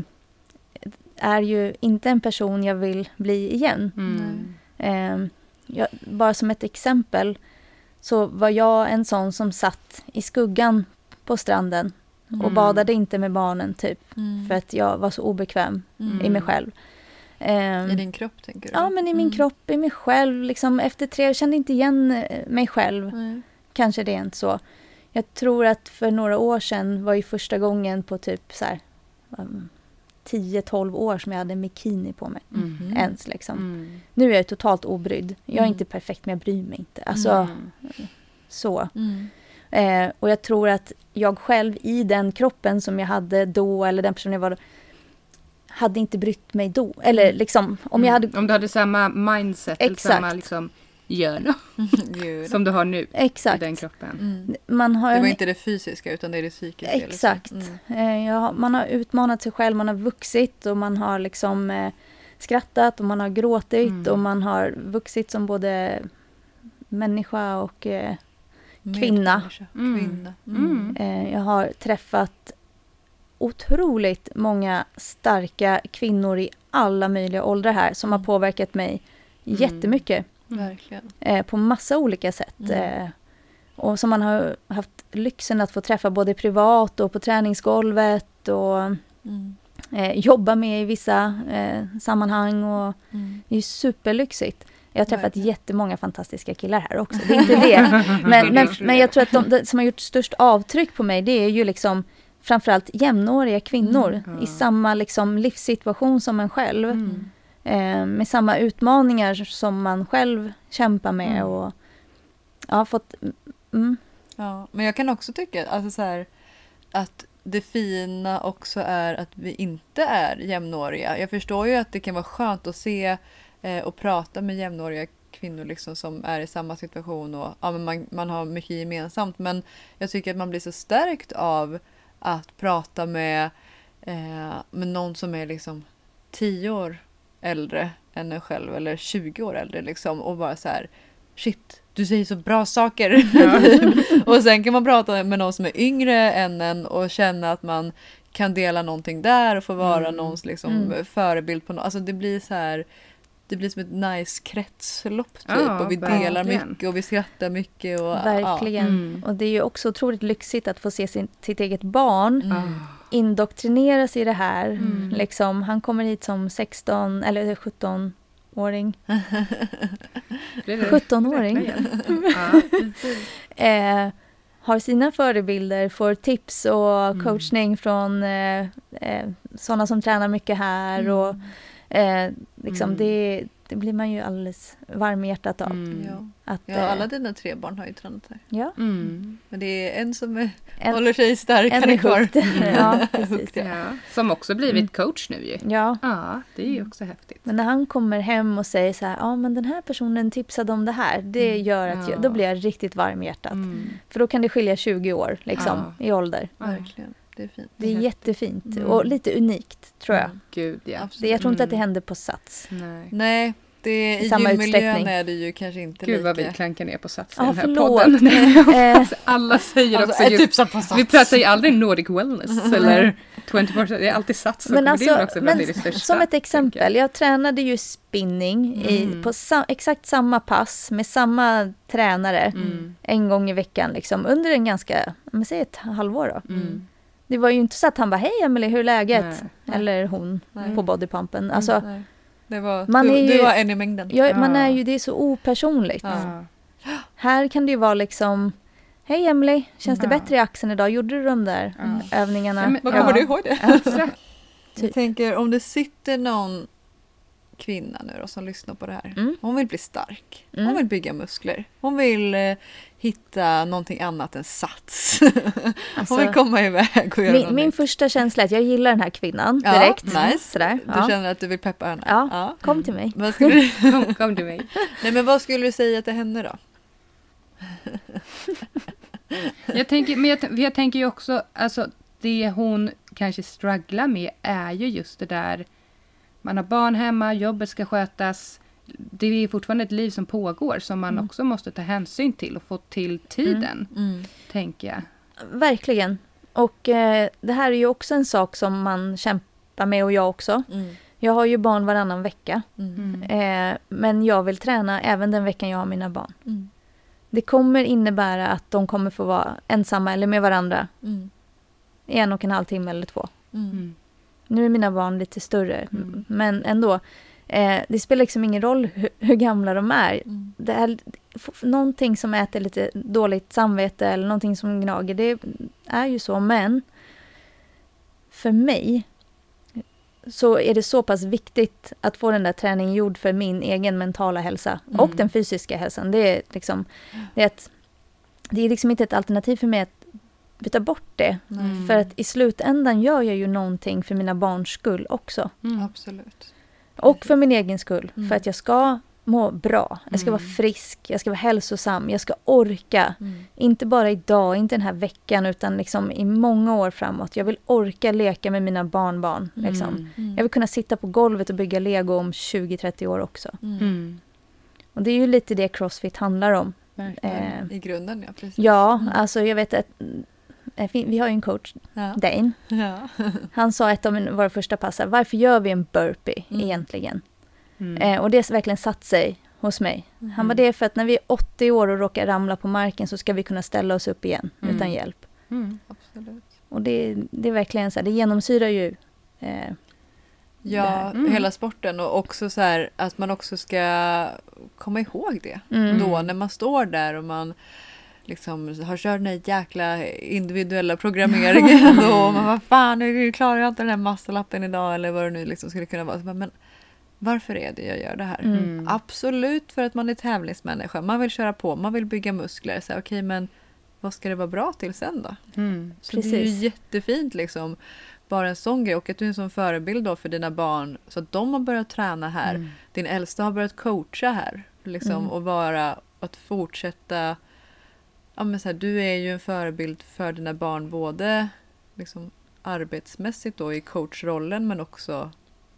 är ju inte en person jag vill bli igen. Mm. Eh, jag, bara som ett exempel så var jag en sån som satt i skuggan på stranden och Mm. badade inte med barnen typ Mm. för att jag var så obekväm Mm. i mig själv. Eh, I din kropp tänker du? ja men i min Mm. kropp, i mig själv. Liksom, efter tre, jag kände inte igen eh, mig själv. Kanske det är inte så. Jag tror att för några år sedan var ju första gången på typ så här um, 10-12 år som jag hade en bikini på mig. Mhm. Ens liksom. Mm. Nu är jag totalt obrydd. Jag är Mm. inte perfekt men jag bryr mig inte. Alltså Mm. så. Mm. Eh, och jag tror att jag själv i den kroppen som jag hade då eller den personen jag var då, hade inte brytt mig då. Eller liksom om jag hade... Mm. Om du hade samma mindset eller Exakt. samma liksom gör Gud. *laughs* *laughs* som du har nu i Exakt. den kroppen. Mm. Man har Det var en inte det fysiska utan det är det psykiska. Exakt. Liksom. Eh, jag har, man har utmanat sig själv, man har vuxit och man har liksom eh, skrattat och man har gråtit Mm. och man har vuxit som både människa och eh, Mm. Kvinna. Mm. Kvinna. Mm. eh, jag har träffat otroligt många starka kvinnor i alla möjliga åldrar här som har Mm. påverkat mig Mm. jättemycket Verkligen. eh, på massa olika sätt. Mm. Eh, och som man har haft lyxen att få träffa både privat och på träningsgolvet och Mm. jobba med i vissa sammanhang. Och Mm. det är superlyxigt. Jag har träffat Verkligen. jättemånga fantastiska killar här också. Det är inte det. *laughs* Men, men, men jag tror att de, de som har gjort störst avtryck på mig det är ju liksom framförallt jämnåriga kvinnor Mm, ja. i samma liksom livssituation som en själv. Mm. Eh, med samma utmaningar som man själv kämpar med. Mm. Och, ja, fått, mm, Ja, men jag kan också tycka alltså så här, att det fina också är att vi inte är jämnåriga. Jag förstår ju att det kan vara skönt att se eh, och prata med jämnåriga kvinnor liksom som är i samma situation och ja, men man, man har mycket gemensamt. Men jag tycker att man blir så stärkt av att prata med, eh, med någon som är liksom 10 år äldre än en själv eller 20 år äldre liksom och bara så här shit, du säger så bra saker. *laughs* och sen kan man prata med någon som är yngre än en och känna att man kan dela någonting där och få vara Mm. någons liksom, Mm. förebild på något. Alltså det blir så här det blir som ett nice kretslopp typ Ja, och vi delar verkligen. mycket och vi skrattar mycket. Och, Verkligen. Mm. Och det är ju också otroligt lyxigt att få se sin, sitt eget barn Ja. Mm. indoktrineras i det här. Mm. Liksom, han kommer hit som 16 eller 17-åring. Blir det 17-åring. verkligen? *laughs* Ja. Eh, har sina förebilder, får tips och Mm. coachning från eh, eh, sådana som tränar mycket här. Och, eh, liksom Mm. det, det blir man ju alldeles varm i hjärtat av. Mm. Ja. Att, ja, eh, alla dina tre barn har ju tränat här. ja, Mm. Men det är en som är, en, håller sig stark, en han är är kvar. hooked. *laughs* ja, *laughs* precis. Ja. Som också blivit coach nu ju. Ja, Ja, det är ju också häftigt. men när han kommer hem och säger så här, ja men den här personen tipsade om det här, det Mm. gör att jag, Ja. då blir jag riktigt varm i hjärtat. Mm. För då kan det skilja 20 år liksom, i ålder. Ja. Verkligen, det är fint. Det är Häftigt. jättefint Mm. och lite unikt tror jag. Mm. Gud ja. Absolut. Det, jag tror inte att det Mm. händer på Sats. Nej. Nej, det, I i samma gymmiljön utsträckning. är det ju kanske inte Gud lika. vad vi klankar ner på satsen i Ja, den här förlåt. podden. *laughs* Eh, *laughs* alltså, Alla säger Alltså, också är just, typ på sats. vi pratar ju aldrig Nordic wellness *laughs* eller 24 det är alltid sats. Men alltså, är också men men, det största. som ett tänker exempel, jag tränade ju spinning i, Mm. på sa, exakt samma pass med samma tränare. Mm. en gång i veckan liksom, under en ganska, men säg ett halvår då. Mm. Det var ju inte så att han bara hej Emelie, hur är läget? Nej. Eller hon Nej. på bodypumpen. Alltså, Nej. Det var, Man du, är ju- du var en i mängden. man Ja. är ju, det är så opersonligt. Ja. Ja. Här kan det ju vara liksom Hej Emelie, känns det Ja. bättre i axeln idag? Gjorde du de där Ja. övningarna? Ja, men- Vad Ja. kommer du ihåg det? *laughs* Typ. Jag tänker om det sitter någon kvinna nu då som lyssnar på det här. Mm. Hon vill bli stark. Hon Mm. vill bygga muskler. Hon vill eh, hitta någonting annat än sats. Alltså, *laughs* Hon vill komma iväg och göra min, min första känsla är att jag gillar den här kvinnan Ja, direkt. nice. Sådär. Du Ja. känner att du vill peppa henne? Ja. Kom till mig. Vad skulle, *laughs* du, Kom, kom till mig. nej, men vad skulle du säga till henne då? *laughs* Jag tänker, men jag, jag tänker ju också, alltså det hon kanske strugglar med är ju just det där, man har barn hemma, jobbet ska skötas. Det är fortfarande ett liv som pågår som man Mm. också måste ta hänsyn till och få till tiden, tänker jag. Verkligen. Och eh, det här är ju också en sak som man kämpar med och jag också. Mm. Jag har ju barn varannan vecka. Mm. Mm. Eh, men jag vill träna även den veckan jag har mina barn. Mm. Det kommer innebära att de kommer få vara ensamma eller med varandra Mm. i en och en halv timme eller två. Mm. Nu är mina barn lite större, Mm. men ändå. Eh, det spelar liksom ingen roll hur, hur gamla de är. Mm. Det är någonting som äter lite dåligt samvete eller någonting som gnager. Det är ju så, men för mig så är det så pass viktigt att få den där träningen gjord för min egen mentala hälsa Mm. och den fysiska hälsan. Det är liksom, det är, ett, det är liksom inte ett alternativ för mig att byta bort det. Mm. För att i slutändan gör jag ju någonting för mina barns skull också. Mm. Absolut. Och för min egen skull. Mm. För att jag ska må bra. Jag ska Mm. vara frisk. Jag ska vara hälsosam. Jag ska orka. Mm. Inte bara idag, inte den här veckan, utan liksom i många år framåt. Jag vill orka leka med mina barnbarn. Liksom. Mm. Mm. Jag vill kunna sitta på golvet och bygga lego om 20-30 år också. Mm. Mm. Och det är ju lite det Crossfit handlar om. Verkligen. Eh, I grunden ja, precis. ja, Mm. alltså jag vet att vi vi har ju en coach, Ja. Dane. *laughs* Ja. Han sa ett av våra första pass, varför gör vi en burpee Mm. egentligen? Mm. Eh, och det har verkligen satt sig hos mig. Han Mm. var det är för att när vi är 80 år och råkar ramla på marken så ska vi kunna ställa oss upp igen Mm. utan hjälp. Mm. Absolut. Och det, det är verkligen så här, det genomsyrar ju eh, Ja. Mm. hela sporten och också så här att man också ska komma ihåg det. mm. Då när man står där och man liksom har kört den här jäkla individuella programmeringen *laughs* och man bara fan nu klarar jag inte den här massalappen idag eller vad det nu liksom skulle kunna vara. Bara, Men varför är det jag gör det här? Mm. Absolut för att man är tävlingsmänniska. Man vill köra på, man vill bygga muskler. Så här, Okej, men vad ska det vara bra till sen då? Mm. Så det är ju Precis. jättefint liksom. Bara en sån grej och att du är en sån förebild då för dina barn så att de har börjat träna här. Mm. Din äldsta har börjat coacha här liksom Mm. och vara att fortsätta. Ja men så här, du är ju en förebild för dina barn både liksom arbetsmässigt då i coachrollen men också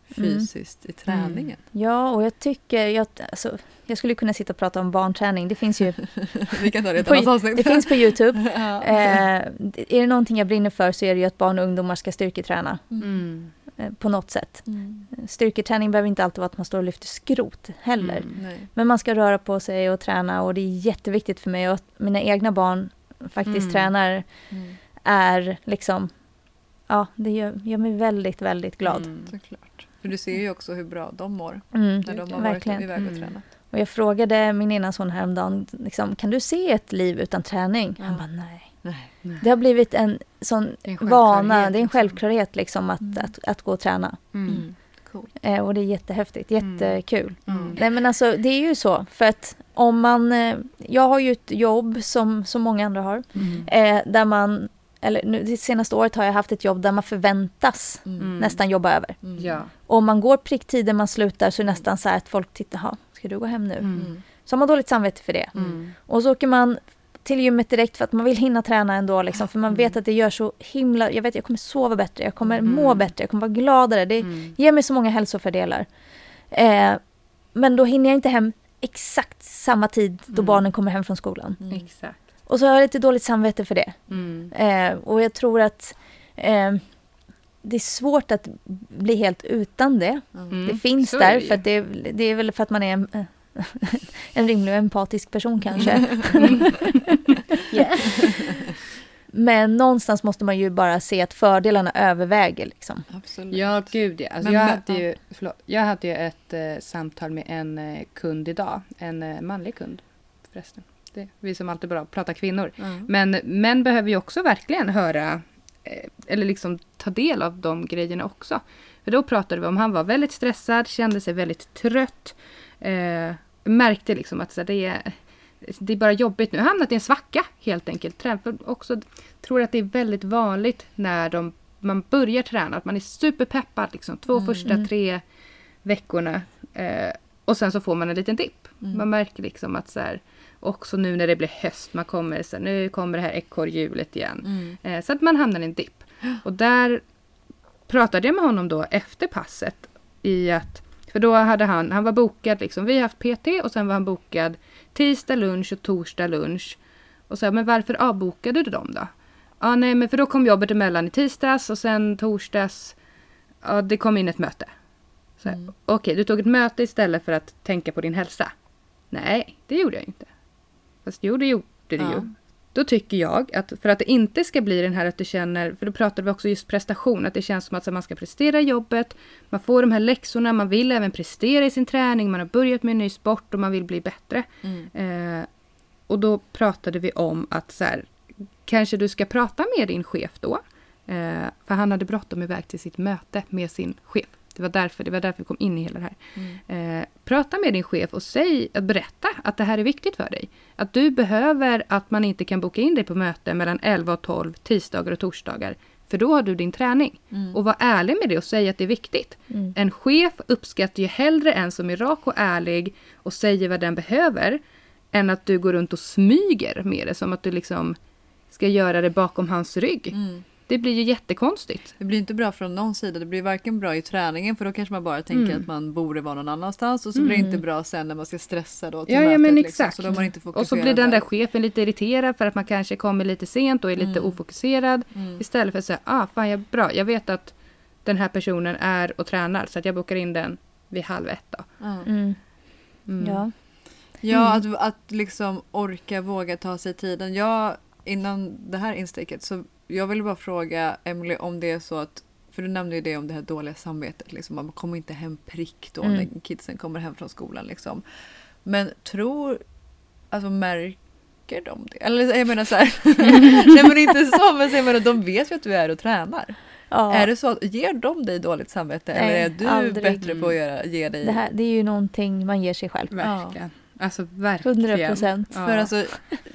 fysiskt i träningen. Ja, och jag tycker, jag, alltså, jag skulle kunna sitta och prata om barnträning. Det finns ju *laughs* Vi kan ta det i ett På- annat avsnitt. det finns på Youtube. *laughs* ja. Eh, är det någonting jag brinner för så är det ju att barn och ungdomar ska styrketräna Mm. Eh, på något sätt. Mm. Styrketräning behöver inte alltid vara att man står och lyfter skrot heller. Mm. Men man ska röra på sig och träna och det är jätteviktigt för mig och att mina egna barn faktiskt Mm. tränar Mm. är liksom, ja det gör, gör mig väldigt, väldigt glad. Mm. Såklart. För du ser ju också hur bra de mår Mm, när de har varit verkligen. iväg och tränat. Och jag frågade min ena son häromdagen, liksom, kan du se ett liv utan träning? Ja. Han bara nej. Nej. Det har blivit en sån Det är en vana, det är en liksom. självklarhet liksom att, Mm. att, att gå och träna. Mm. Mm. Cool. Eh, och det är jättehäftigt, Mm. jättekul. Mm. Nej men alltså det är ju så för att om man, eh, jag har ju ett jobb som, som många andra har, Mm. eh, där man, eller nu, det senaste året har jag haft ett jobb där man förväntas Mm. Mm. nästan jobba över. Mm. Ja. Och om man går pricktider man slutar så är det nästan så här att folk tittar, "Ha, ska du gå hem nu? Mm. Mm. Så har man dåligt samvete för det. Mm. Och så åker man till gymmet direkt för att man vill hinna träna ändå liksom, för man vet att det gör så himla, jag vet jag kommer sova bättre, jag kommer Mm. må bättre, jag kommer vara gladare. Det Mm. ger mig så många hälsofördelar. Eh, men då hinner jag inte hem exakt samma tid då Mm. barnen kommer hem från skolan. Mm. Exakt. Och så har jag lite dåligt samvete för det. Mm. Eh, och jag tror att eh, det är svårt att bli helt utan det. Mm. Det finns är där för att det, är- det är väl för att man är en, *laughs* en rimlig och empatisk person kanske. *laughs* Yeah. Men någonstans måste man ju bara se att fördelarna överväger. Liksom. Absolut. Ja, gud ja. Alltså, jag, hade ju, förlåt, jag hade ju ett eh, samtal med en eh, kund idag. En eh, manlig kund förresten. Det, vi som alltid bara pratar kvinnor. Mm. Men män behöver ju också verkligen höra eh, eller liksom ta del av de grejerna också. För då pratade vi om han var väldigt stressad, kände sig väldigt trött. Märkte liksom att så det, är, det är bara jobbigt nu. Hamnat i en svacka helt enkelt. Också tror att det är väldigt vanligt när de, man börjar träna. Att man är superpeppad liksom, två Mm. första tre veckorna. Eh, och sen så får man en liten dipp. Mm. Man märker liksom att så här, också nu när det blir höst, man kommer så här, nu kommer det här ekorrhjulet igen. Mm. Eh, så att man hamnar i en dipp. *gasps* Och där pratade jag med honom då efter passet i att, för då hade han, han var bokad liksom, vi har haft PT och sen var han bokad tisdag lunch och torsdag lunch. Och så, men varför avbokade du dem då? Ja, nej, men för då kom jobbet emellan i tisdags och sen torsdags, ja, det kom in ett möte. Så här, Mm. Okej, du tog ett möte istället för att tänka på din hälsa. Nej, det gjorde jag inte. Fast jo, det gjorde du Ja. ju. Då tycker jag att för att det inte ska bli den här att du känner, för då pratade vi också just prestation, att det känns som att man ska prestera jobbet, man får de här läxorna, man vill även prestera i sin träning, man har börjat med en ny sport och man vill bli bättre. Mm. Eh, och då pratade vi om att så här, kanske du ska prata med din chef då. Eh, för han hade bråttom iväg till sitt möte med sin chef. Det var därför, det var därför vi kom in i hela det här. Mm. Eh, prata med din chef och säg, att berätta att det här är viktigt för dig. Att du behöver att man inte kan boka in dig på möte mellan 11 och 12 tisdagar och torsdagar. För då har du din träning. Mm. Och var ärlig med det och säg att det är viktigt. Mm. En chef uppskattar ju hellre en som är rak och ärlig och säger vad den behöver. Än att du går runt och smyger med det som att du liksom ska göra det bakom hans rygg. Mm. Det blir ju jättekonstigt. Det blir inte bra från någon sida. Det blir varken bra i träningen för då kanske man bara tänker Mm. att man borde vara någon annanstans och så blir det inte bra sen när man ska stressa då till Ja, ja mötet, men liksom. exakt. Så då är man inte Och så blir den där chefen lite irriterad för att man kanske kommer lite sent och är lite Mm. ofokuserad. Mm. Istället för att säga, ah fan jag, bra, jag vet att den här personen är och tränar så att jag bokar in den vid halv ett då. Ja. Mm. Mm. Ja. Ja, att, att liksom orka, våga ta sig tiden. Jag, innan det här insticket så jag vill bara fråga Emily om det är så att för du nämnde ju det om det här dåliga samvetet. Liksom, man kommer inte hem prick då Mm. när kidsen kommer hem från skolan. Liksom. Men tror, alltså märker de det? Eller jag menar så här, *laughs* nej men inte så, men jag menar, de vet ju att du är och tränar. Ja. Är det så att, ger de dig dåligt samvete Nej, eller är du aldrig. bättre på att göra, ge dig? det, här, det är ju någonting man ger sig själv. Verkligen. Alltså verkligen. 100 procent. Ja. För alltså,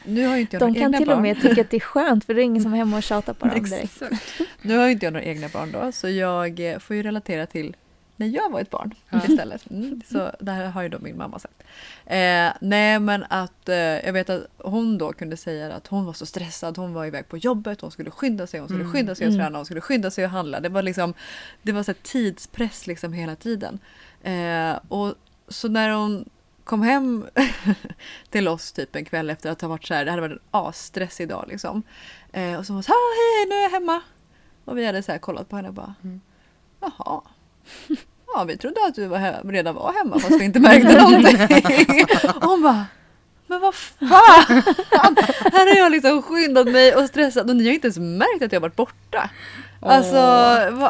nu har ju inte jag De kan egna till barn. och med tycka att det är skönt för det är ingen som är hemma och tjatar på dem direkt. Nu har ju inte jag några egna barn då, så jag eh, får ju relatera till när jag var ett barn Ja. istället. Mm, så det här har ju då min mamma sagt. Eh, nej men att eh, jag vet att hon då kunde säga att hon var så stressad, hon var iväg på jobbet, hon skulle skynda sig, hon skulle Mm. skynda sig och Mm. träna, hon skulle skynda sig och handla. Det var liksom det var så här tidspress liksom hela tiden. Eh, och så när hon kom hem *laughs* till oss typ en kväll efter att ha varit så här, det hade varit en asstressig dag liksom. Eh, och så var hon så här, hej nu är jag hemma. Och vi hade så här kollat på henne och bara, Mm. jaha. *laughs* Ja, vi trodde att du var redan var hemma fast vi inte märkte *laughs* någonting. och hon bara, men vad fan! Här har jag liksom skyndat mig och stressat och ni har inte ens märkt att jag varit borta. Alltså,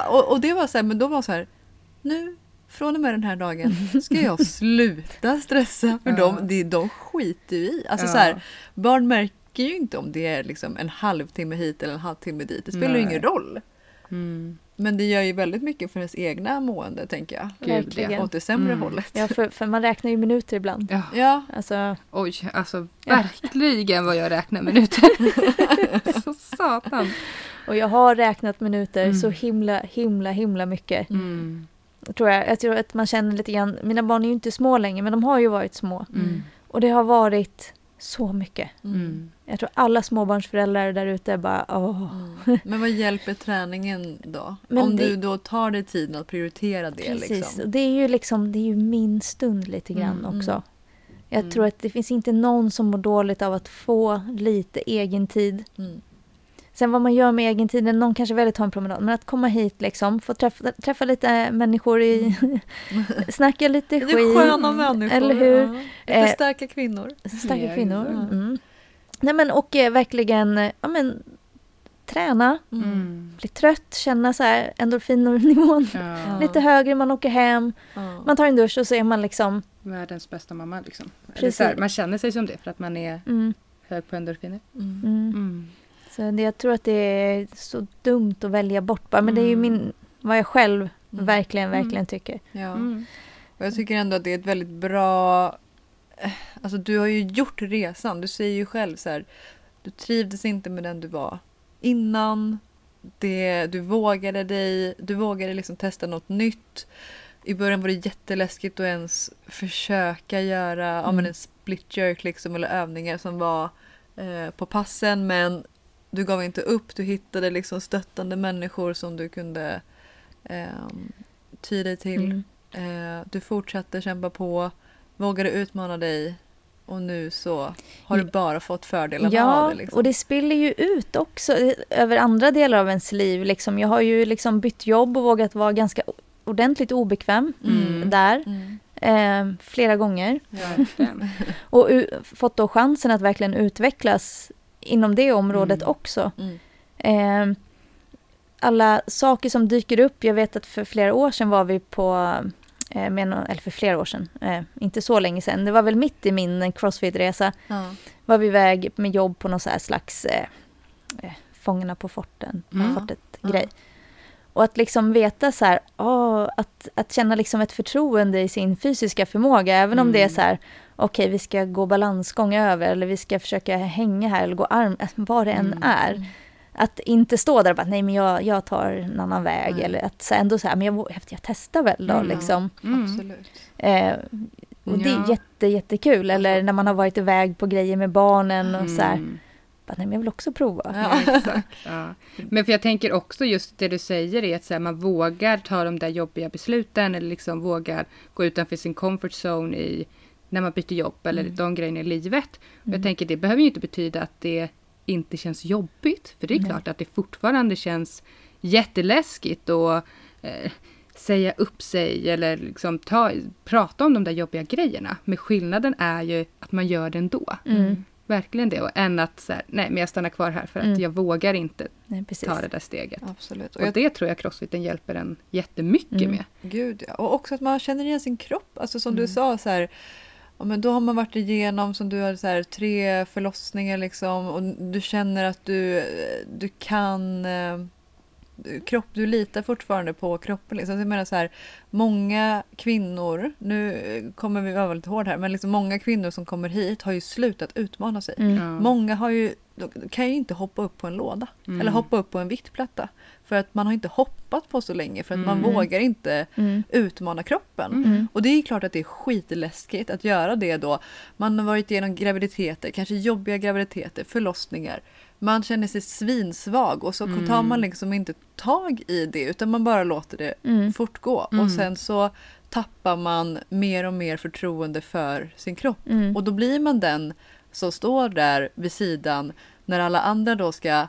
och, och det var så här, men då var så här, nu från och med den här dagen *laughs* ska jag sluta stressa för Ja. dem, det, de skiter ju i. Alltså Ja. så här, barn märker ju inte om det är liksom en halvtimme hit eller en halvtimme dit. Det spelar ju ingen roll. Mm. Men det gör ju väldigt mycket för ens egna mående tänker jag. Gud, ja. Åt det sämre Mm. hållet. Ja, för, för man räknar ju minuter ibland. Ja. Ja, Alltså, Oj, alltså Ja. verkligen vad jag räknar minuter. *laughs* så satan. och jag har räknat minuter Mm. så himla, himla, himla mycket. Mm. Tror jag. jag tror att man känner lite grann, mina barn är ju inte små längre men de har ju varit små. Mm. Och det har varit så mycket. Mm. Jag tror alla småbarnsföräldrar där ute bara åh. Mm. Men vad hjälper träningen då? Men Om det- du då tar dig tiden att prioritera det. Precis, Liksom. det är ju liksom, det är ju min stund lite grann Mm, också. mm. Jag Mm. tror att det finns inte någon som mår dåligt av att få lite egen tid. Mm. Sen vad man gör med egen tid, någon kanske väljer att ta en promenad, men att komma hit liksom, få träffa, träffa lite människor i, *laughs* snacka lite skit. är sköna människor. Eller hur? Ja. Lite Eh, starka kvinnor. Starka kvinnor. Mm. Nej men och eh, verkligen, ja men träna, Mm. bli trött, känna så här endorfinnivån Ja. *laughs* lite högre, man åker hem, Ja. man tar en dusch och så är man liksom, Världens bästa mamma liksom. Precis. här, man känner sig som det för att man är mm, hög på endorfiner. Mm. Mm. Mm. Så det, jag tror att det är så dumt att välja bort bara, men det är ju Mm. min, vad jag själv Mm. verkligen, Mm. verkligen tycker. Ja. Mm. Och jag tycker ändå att det är ett väldigt bra... Alltså du har ju gjort resan. Du säger ju själv så här. Du trivdes inte med den du var innan. Det, du vågade dig. Du vågade liksom testa något nytt. I början var det jätteläskigt att ens försöka göra ja, men Mm. en split jerk liksom, eller övningar som var eh, på passen. Men du gav inte upp. Du hittade liksom stöttande människor som du kunde eh, ty dig till. Mm. Eh, du fortsatte kämpa på, vågade utmana dig och nu så har du Ja. bara fått fördelarna Ja, av det. Liksom. och det spiller ju ut också eh, över andra delar av ens liv. Liksom. Jag har ju liksom bytt jobb och vågat vara ganska ordentligt obekväm Mm. där Mm. eh, flera gånger. Verkligen. *laughs* Och fått då chansen att verkligen utvecklas inom det området Mm. också. Mm. Eh, alla saker som dyker upp. Jag vet att för flera år sedan var vi på, eh, med nå- eller för flera år sedan, eh, inte så länge sedan. Det var väl mitt i min crossfit-resa. Ja. Var vi iväg med jobb på någon slags eh, eh, Fångarna på forten, Mm. fortet-grej. Och att liksom veta så här, åh, att, att känna liksom ett förtroende i sin fysiska förmåga. Även om det är Mm. så här, okej vi ska gå balansgång över eller vi ska försöka hänga här eller gå arm, *laughs* vad det än Mm. är. Att inte stå där och bara, nej men jag, jag tar en annan väg. Nej. Eller att så ändå så här, men jag, jag testar väl då Mm. liksom. Mm. Absolut. Eh, och det är jätte, jättekul. Eller när man har varit iväg på grejer med barnen och så här, Mm. bara, nej men jag vill också prova. Ja. Ja, *laughs* exakt. Ja. Men för jag tänker också just det du säger är att så här, man vågar ta de där jobbiga besluten eller liksom vågar gå utanför sin comfort zone i när man byter jobb eller Mm. de grejerna i livet. Och Mm. jag tänker det behöver ju inte betyda att det inte känns jobbigt. För det är Nej. klart att det fortfarande känns jätteläskigt att eh, säga upp sig eller liksom ta, prata om de där jobbiga grejerna. Men skillnaden är ju att man gör det ändå. Mm. Verkligen det. Och än att så här, nej men jag stannar kvar här för att Mm. jag vågar inte Nej, ta det där steget. Absolut. Och Och jag, det tror jag crossfiten hjälper en jättemycket Mm. med. gud, ja. Och också att man känner igen sin kropp. Alltså som Mm. du sa så här. Ja, men då har man varit igenom som du har så här, tre förlossningar liksom och du känner att du, du kan eh, kropp, du litar fortfarande på kroppen. Liksom. Så jag menar så här, många kvinnor, nu kommer vi vara lite hård här, men liksom många kvinnor som kommer hit har ju slutat utmana sig. Mm. Många har ju, de kan ju inte hoppa upp på en låda Mm. eller hoppa upp på en viktplatta. För att man har inte hoppat på så länge för att man Mm. vågar inte Mm. utmana kroppen. Mm. Och det är ju klart att det är skitläskigt att göra det då. Man har varit igenom graviditeter, kanske jobbiga graviditeter, förlossningar. Man känner sig svinsvag och så Mm. tar man liksom inte tag i det utan man bara låter det Mm. fortgå. Mm. Och sen så tappar man mer och mer förtroende för sin kropp. Mm. Och då blir man den som står där vid sidan när alla andra då ska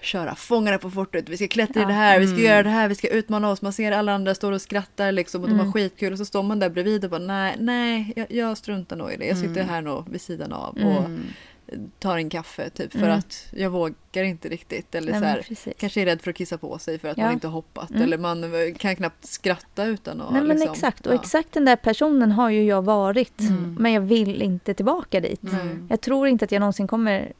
köra fångarna på fortet, vi ska klättra i det här, vi ska Mm. göra det här, vi ska utmana oss. Man ser alla andra står och skrattar liksom och de Mm. har skitkul och så står man där bredvid och bara nej, nej, jag, jag struntar nog i det. Jag sitter Mm. här nog vid sidan av Mm. och Mm. Tar en kaffe typ för Mm. att jag vågar inte riktigt. Eller Nej, så här, kanske är rädd för att kissa på sig för att Ja. man inte har hoppat. Mm. Eller man kan knappt skratta utan att Nej men liksom, exakt, och ja. exakt den där personen har ju jag varit. Mm. Men jag vill inte tillbaka dit. Mm. Jag tror inte att jag någonsin kommer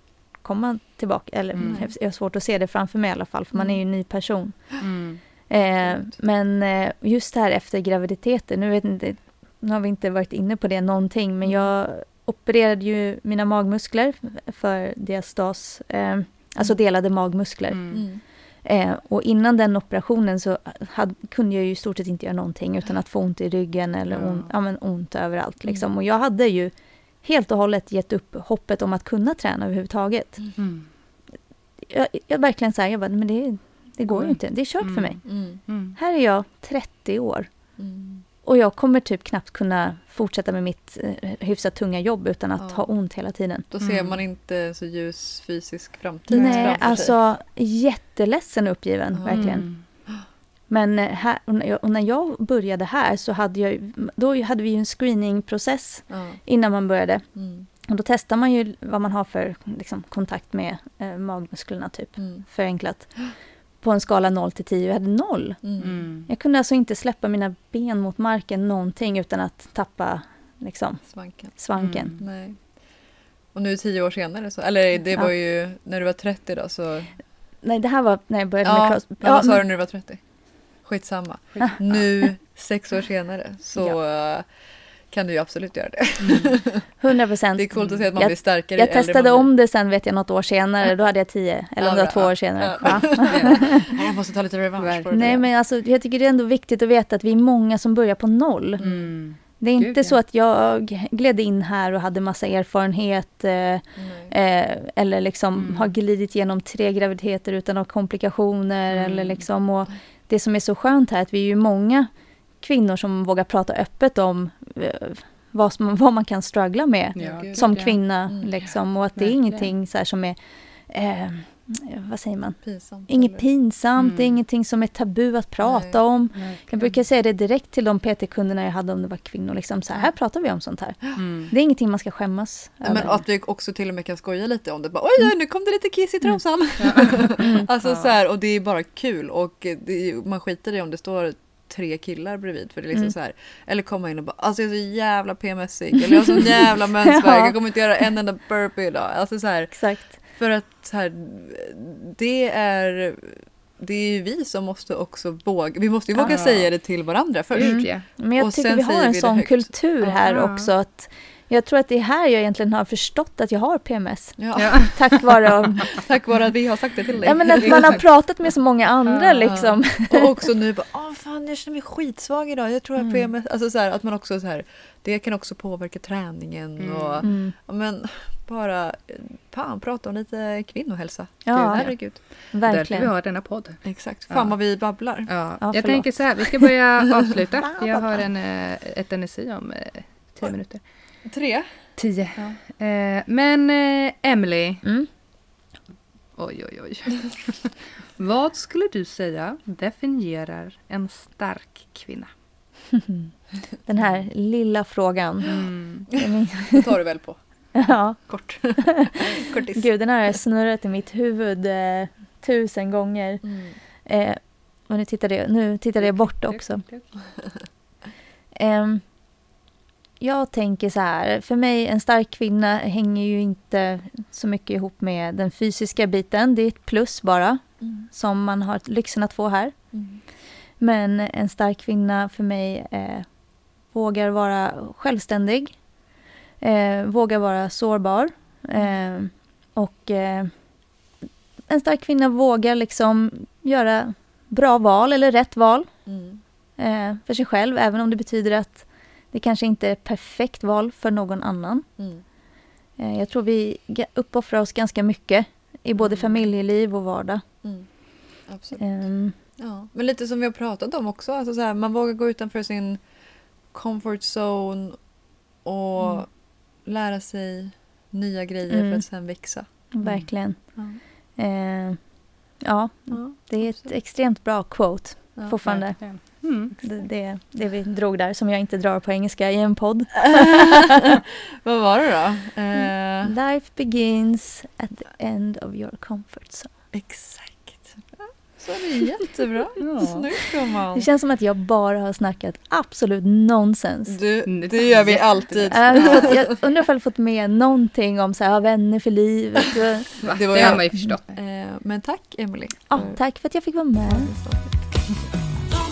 komma tillbaka. Eller Mm. jag har svårt att se det framför mig i alla fall, för man är ju en ny person. Mm. Eh, men eh, just här efter graviditeten, nu, vet inte, nu har vi inte varit inne på det någonting, men jag opererade ju mina magmuskler för diastas, eh, alltså delade magmuskler. Mm. Mm. Eh, och innan den operationen så hade, kunde jag ju i stort sett inte göra någonting utan att få ont i ryggen eller Ja. ont, ja, men ont överallt. Liksom. Mm. Och jag hade ju helt och hållet gett upp hoppet om att kunna träna överhuvudtaget. Mm. Jag, jag verkligen så här, jag bara, men det, det går ju Mm. inte, det är kört för Mm. mig. Mm. Mm. Här är jag 30 år Mm. Och jag kommer typ knappt kunna fortsätta med mitt eh, hyfsat tunga jobb utan att Ja. ha ont hela tiden. Då ser Mm. man inte så ljus fysisk framtid Nej, framför sig. alltså jätteledsen och uppgiven, Ja. verkligen. Mm. Men eh, här, och när jag- och när jag började här så hade jag, då hade vi ju en screeningprocess Ja. innan man började. Mm. Och då testar man ju vad man har för liksom, kontakt med eh, magmusklerna, typ, Mm. förenklat. På en skala 0 till 10, jag hade noll. Mm. Mm. Jag kunde alltså inte släppa mina ben mot marken någonting utan att tappa liksom, Svanken. svanken. Mm. Nej. Och nu tio år senare så, eller det Ja. var ju när du var 30 då så. Nej, det här var när jag började med Ja, cross. men vad sa men- du när du var 30? Skitsamma. Ah. Nu, sex år senare, så eh, kan du ju absolut göra det. 100 procent. Det är coolt att se att man Jag- blir starkare Jag testade om det sen vet jag något år senare, då hade jag 10. Eller Ja, om det var två år senare. Ja. Ja. *laughs* Jag måste ta lite revansch på det. Nej men alltså jag tycker det är ändå viktigt att veta att vi är många som börjar på noll. Mm. Det är Gud, inte ja. så att jag gled in här och hade massa erfarenhet eh, eh, eller liksom Mm. har glidit igenom tre graviditeter utan några komplikationer Mm. eller liksom och det som är så skönt här är att vi är ju många kvinnor som vågar prata öppet om eh, vad, som, vad man kan struggla med Ja, Gud, som ja. kvinna Mm. liksom och att det är Verkligen. ingenting så här som är eh, vad säger man? Pinsamt. Inget eller? pinsamt, det är Mm. ingenting som är tabu att prata Nej. om. Verkligen. Jag brukar säga det direkt till de PT-kunderna jag hade om det var kvinnor. Liksom, så här, här pratar vi om sånt här. Mm. Det är ingenting man ska skämmas Ja, men över. att vi också till och med kan skoja lite om det. Bara, Oj, nu kom det lite kiss i trosan. Mm. *laughs* alltså Ja. så här, och det är bara kul. Och det man skiter i om det står tre killar bredvid. För det är liksom Mm. så här, eller komma in och bara, alltså jag är så jävla PMSig. Eller jag har sån *laughs* jävla mensvärk. Ja. Jag kommer inte göra en enda burpee idag. Alltså så här, Exakt. för att så här, det är... Det är ju vi som måste också våga, vi måste ju våga Ja. säga det till varandra först. Ja. Men jag Och tycker sen vi har en sån kultur här också. att Jag tror att det är här jag egentligen har förstått att jag har PMS. Ja, Ja. *laughs* Tack vare *laughs* Tack vare att vi har sagt det till dig. ja, men att man har pratat med så många andra Ja. liksom. *laughs* Och också nu bara, åh fan jag känner mig skitsvag idag, jag tror jag har Mm. PMS. Alltså så här, att man också så här, det kan också påverka träningen Mm. och Mm. ja, men bara, fan prata om lite kvinnohälsa. Ja. Gud, herregud. Därför vi Verkligen. har denna podd. Exakt, Ja. fan vad vi babblar. Ja. Ja, jag tänker så här, vi ska börja avsluta. Ja, Jag har en, eh, ett NSI om eh, tio minuter. Tre. Tio. Ja. Eh, men eh, Emily, Mm. oj oj oj. *laughs* Vad skulle du säga definierar en stark kvinna? *laughs* Den här lilla frågan. Mm. *laughs* Det tar du väl på. Ja, Kort. Kortis. gud den här har snurrat i mitt huvud eh, tusen gånger. Mm. Eh, och nu tittade, jag, nu tittade jag bort också. Ehm, jag tänker så här, för mig en stark kvinna hänger ju inte så mycket ihop med den fysiska biten. Det är ett plus bara. Mm. som man har lyxen att få här. Mm. Men en stark kvinna för mig eh, vågar vara självständig, eh, vågar vara sårbar eh, och eh, en stark kvinna vågar liksom göra bra val eller rätt val Mm. eh, för sig själv även om det betyder att det kanske inte är ett perfekt val för någon annan. Mm. Eh, jag tror vi uppoffrar oss ganska mycket i både Mm. familjeliv och vardag. Mm. Absolut. Ehm, Ja. Men lite som vi har pratat om också, alltså så här, man vågar gå utanför sin comfort zone och Mm. lära sig nya grejer Mm. för att sen växa. Verkligen. Ja. Eh, ja, Ja. det är ett extremt bra quote Ja. fortfarande. Verkligen. Mm. Det, det, det vi drog där, som jag inte drar på engelska i en podd. *laughs* Vad var det då? Eh, Life begins at the end of your comfort zone. exakt. Så är det jättebra. *laughs* Ja. Snyggt gumman. Det känns som att jag bara har snackat absolut nonsens. Du, det gör vi alltid. Jag har undrar ifall jag fått med någonting om så här, ha vänner för livet. *laughs* Det var har jag. man ju förstått. Eh, men tack Emily. Ja, tack för att jag fick vara med.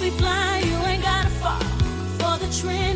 Be blind, you ain't gotta fall for the trend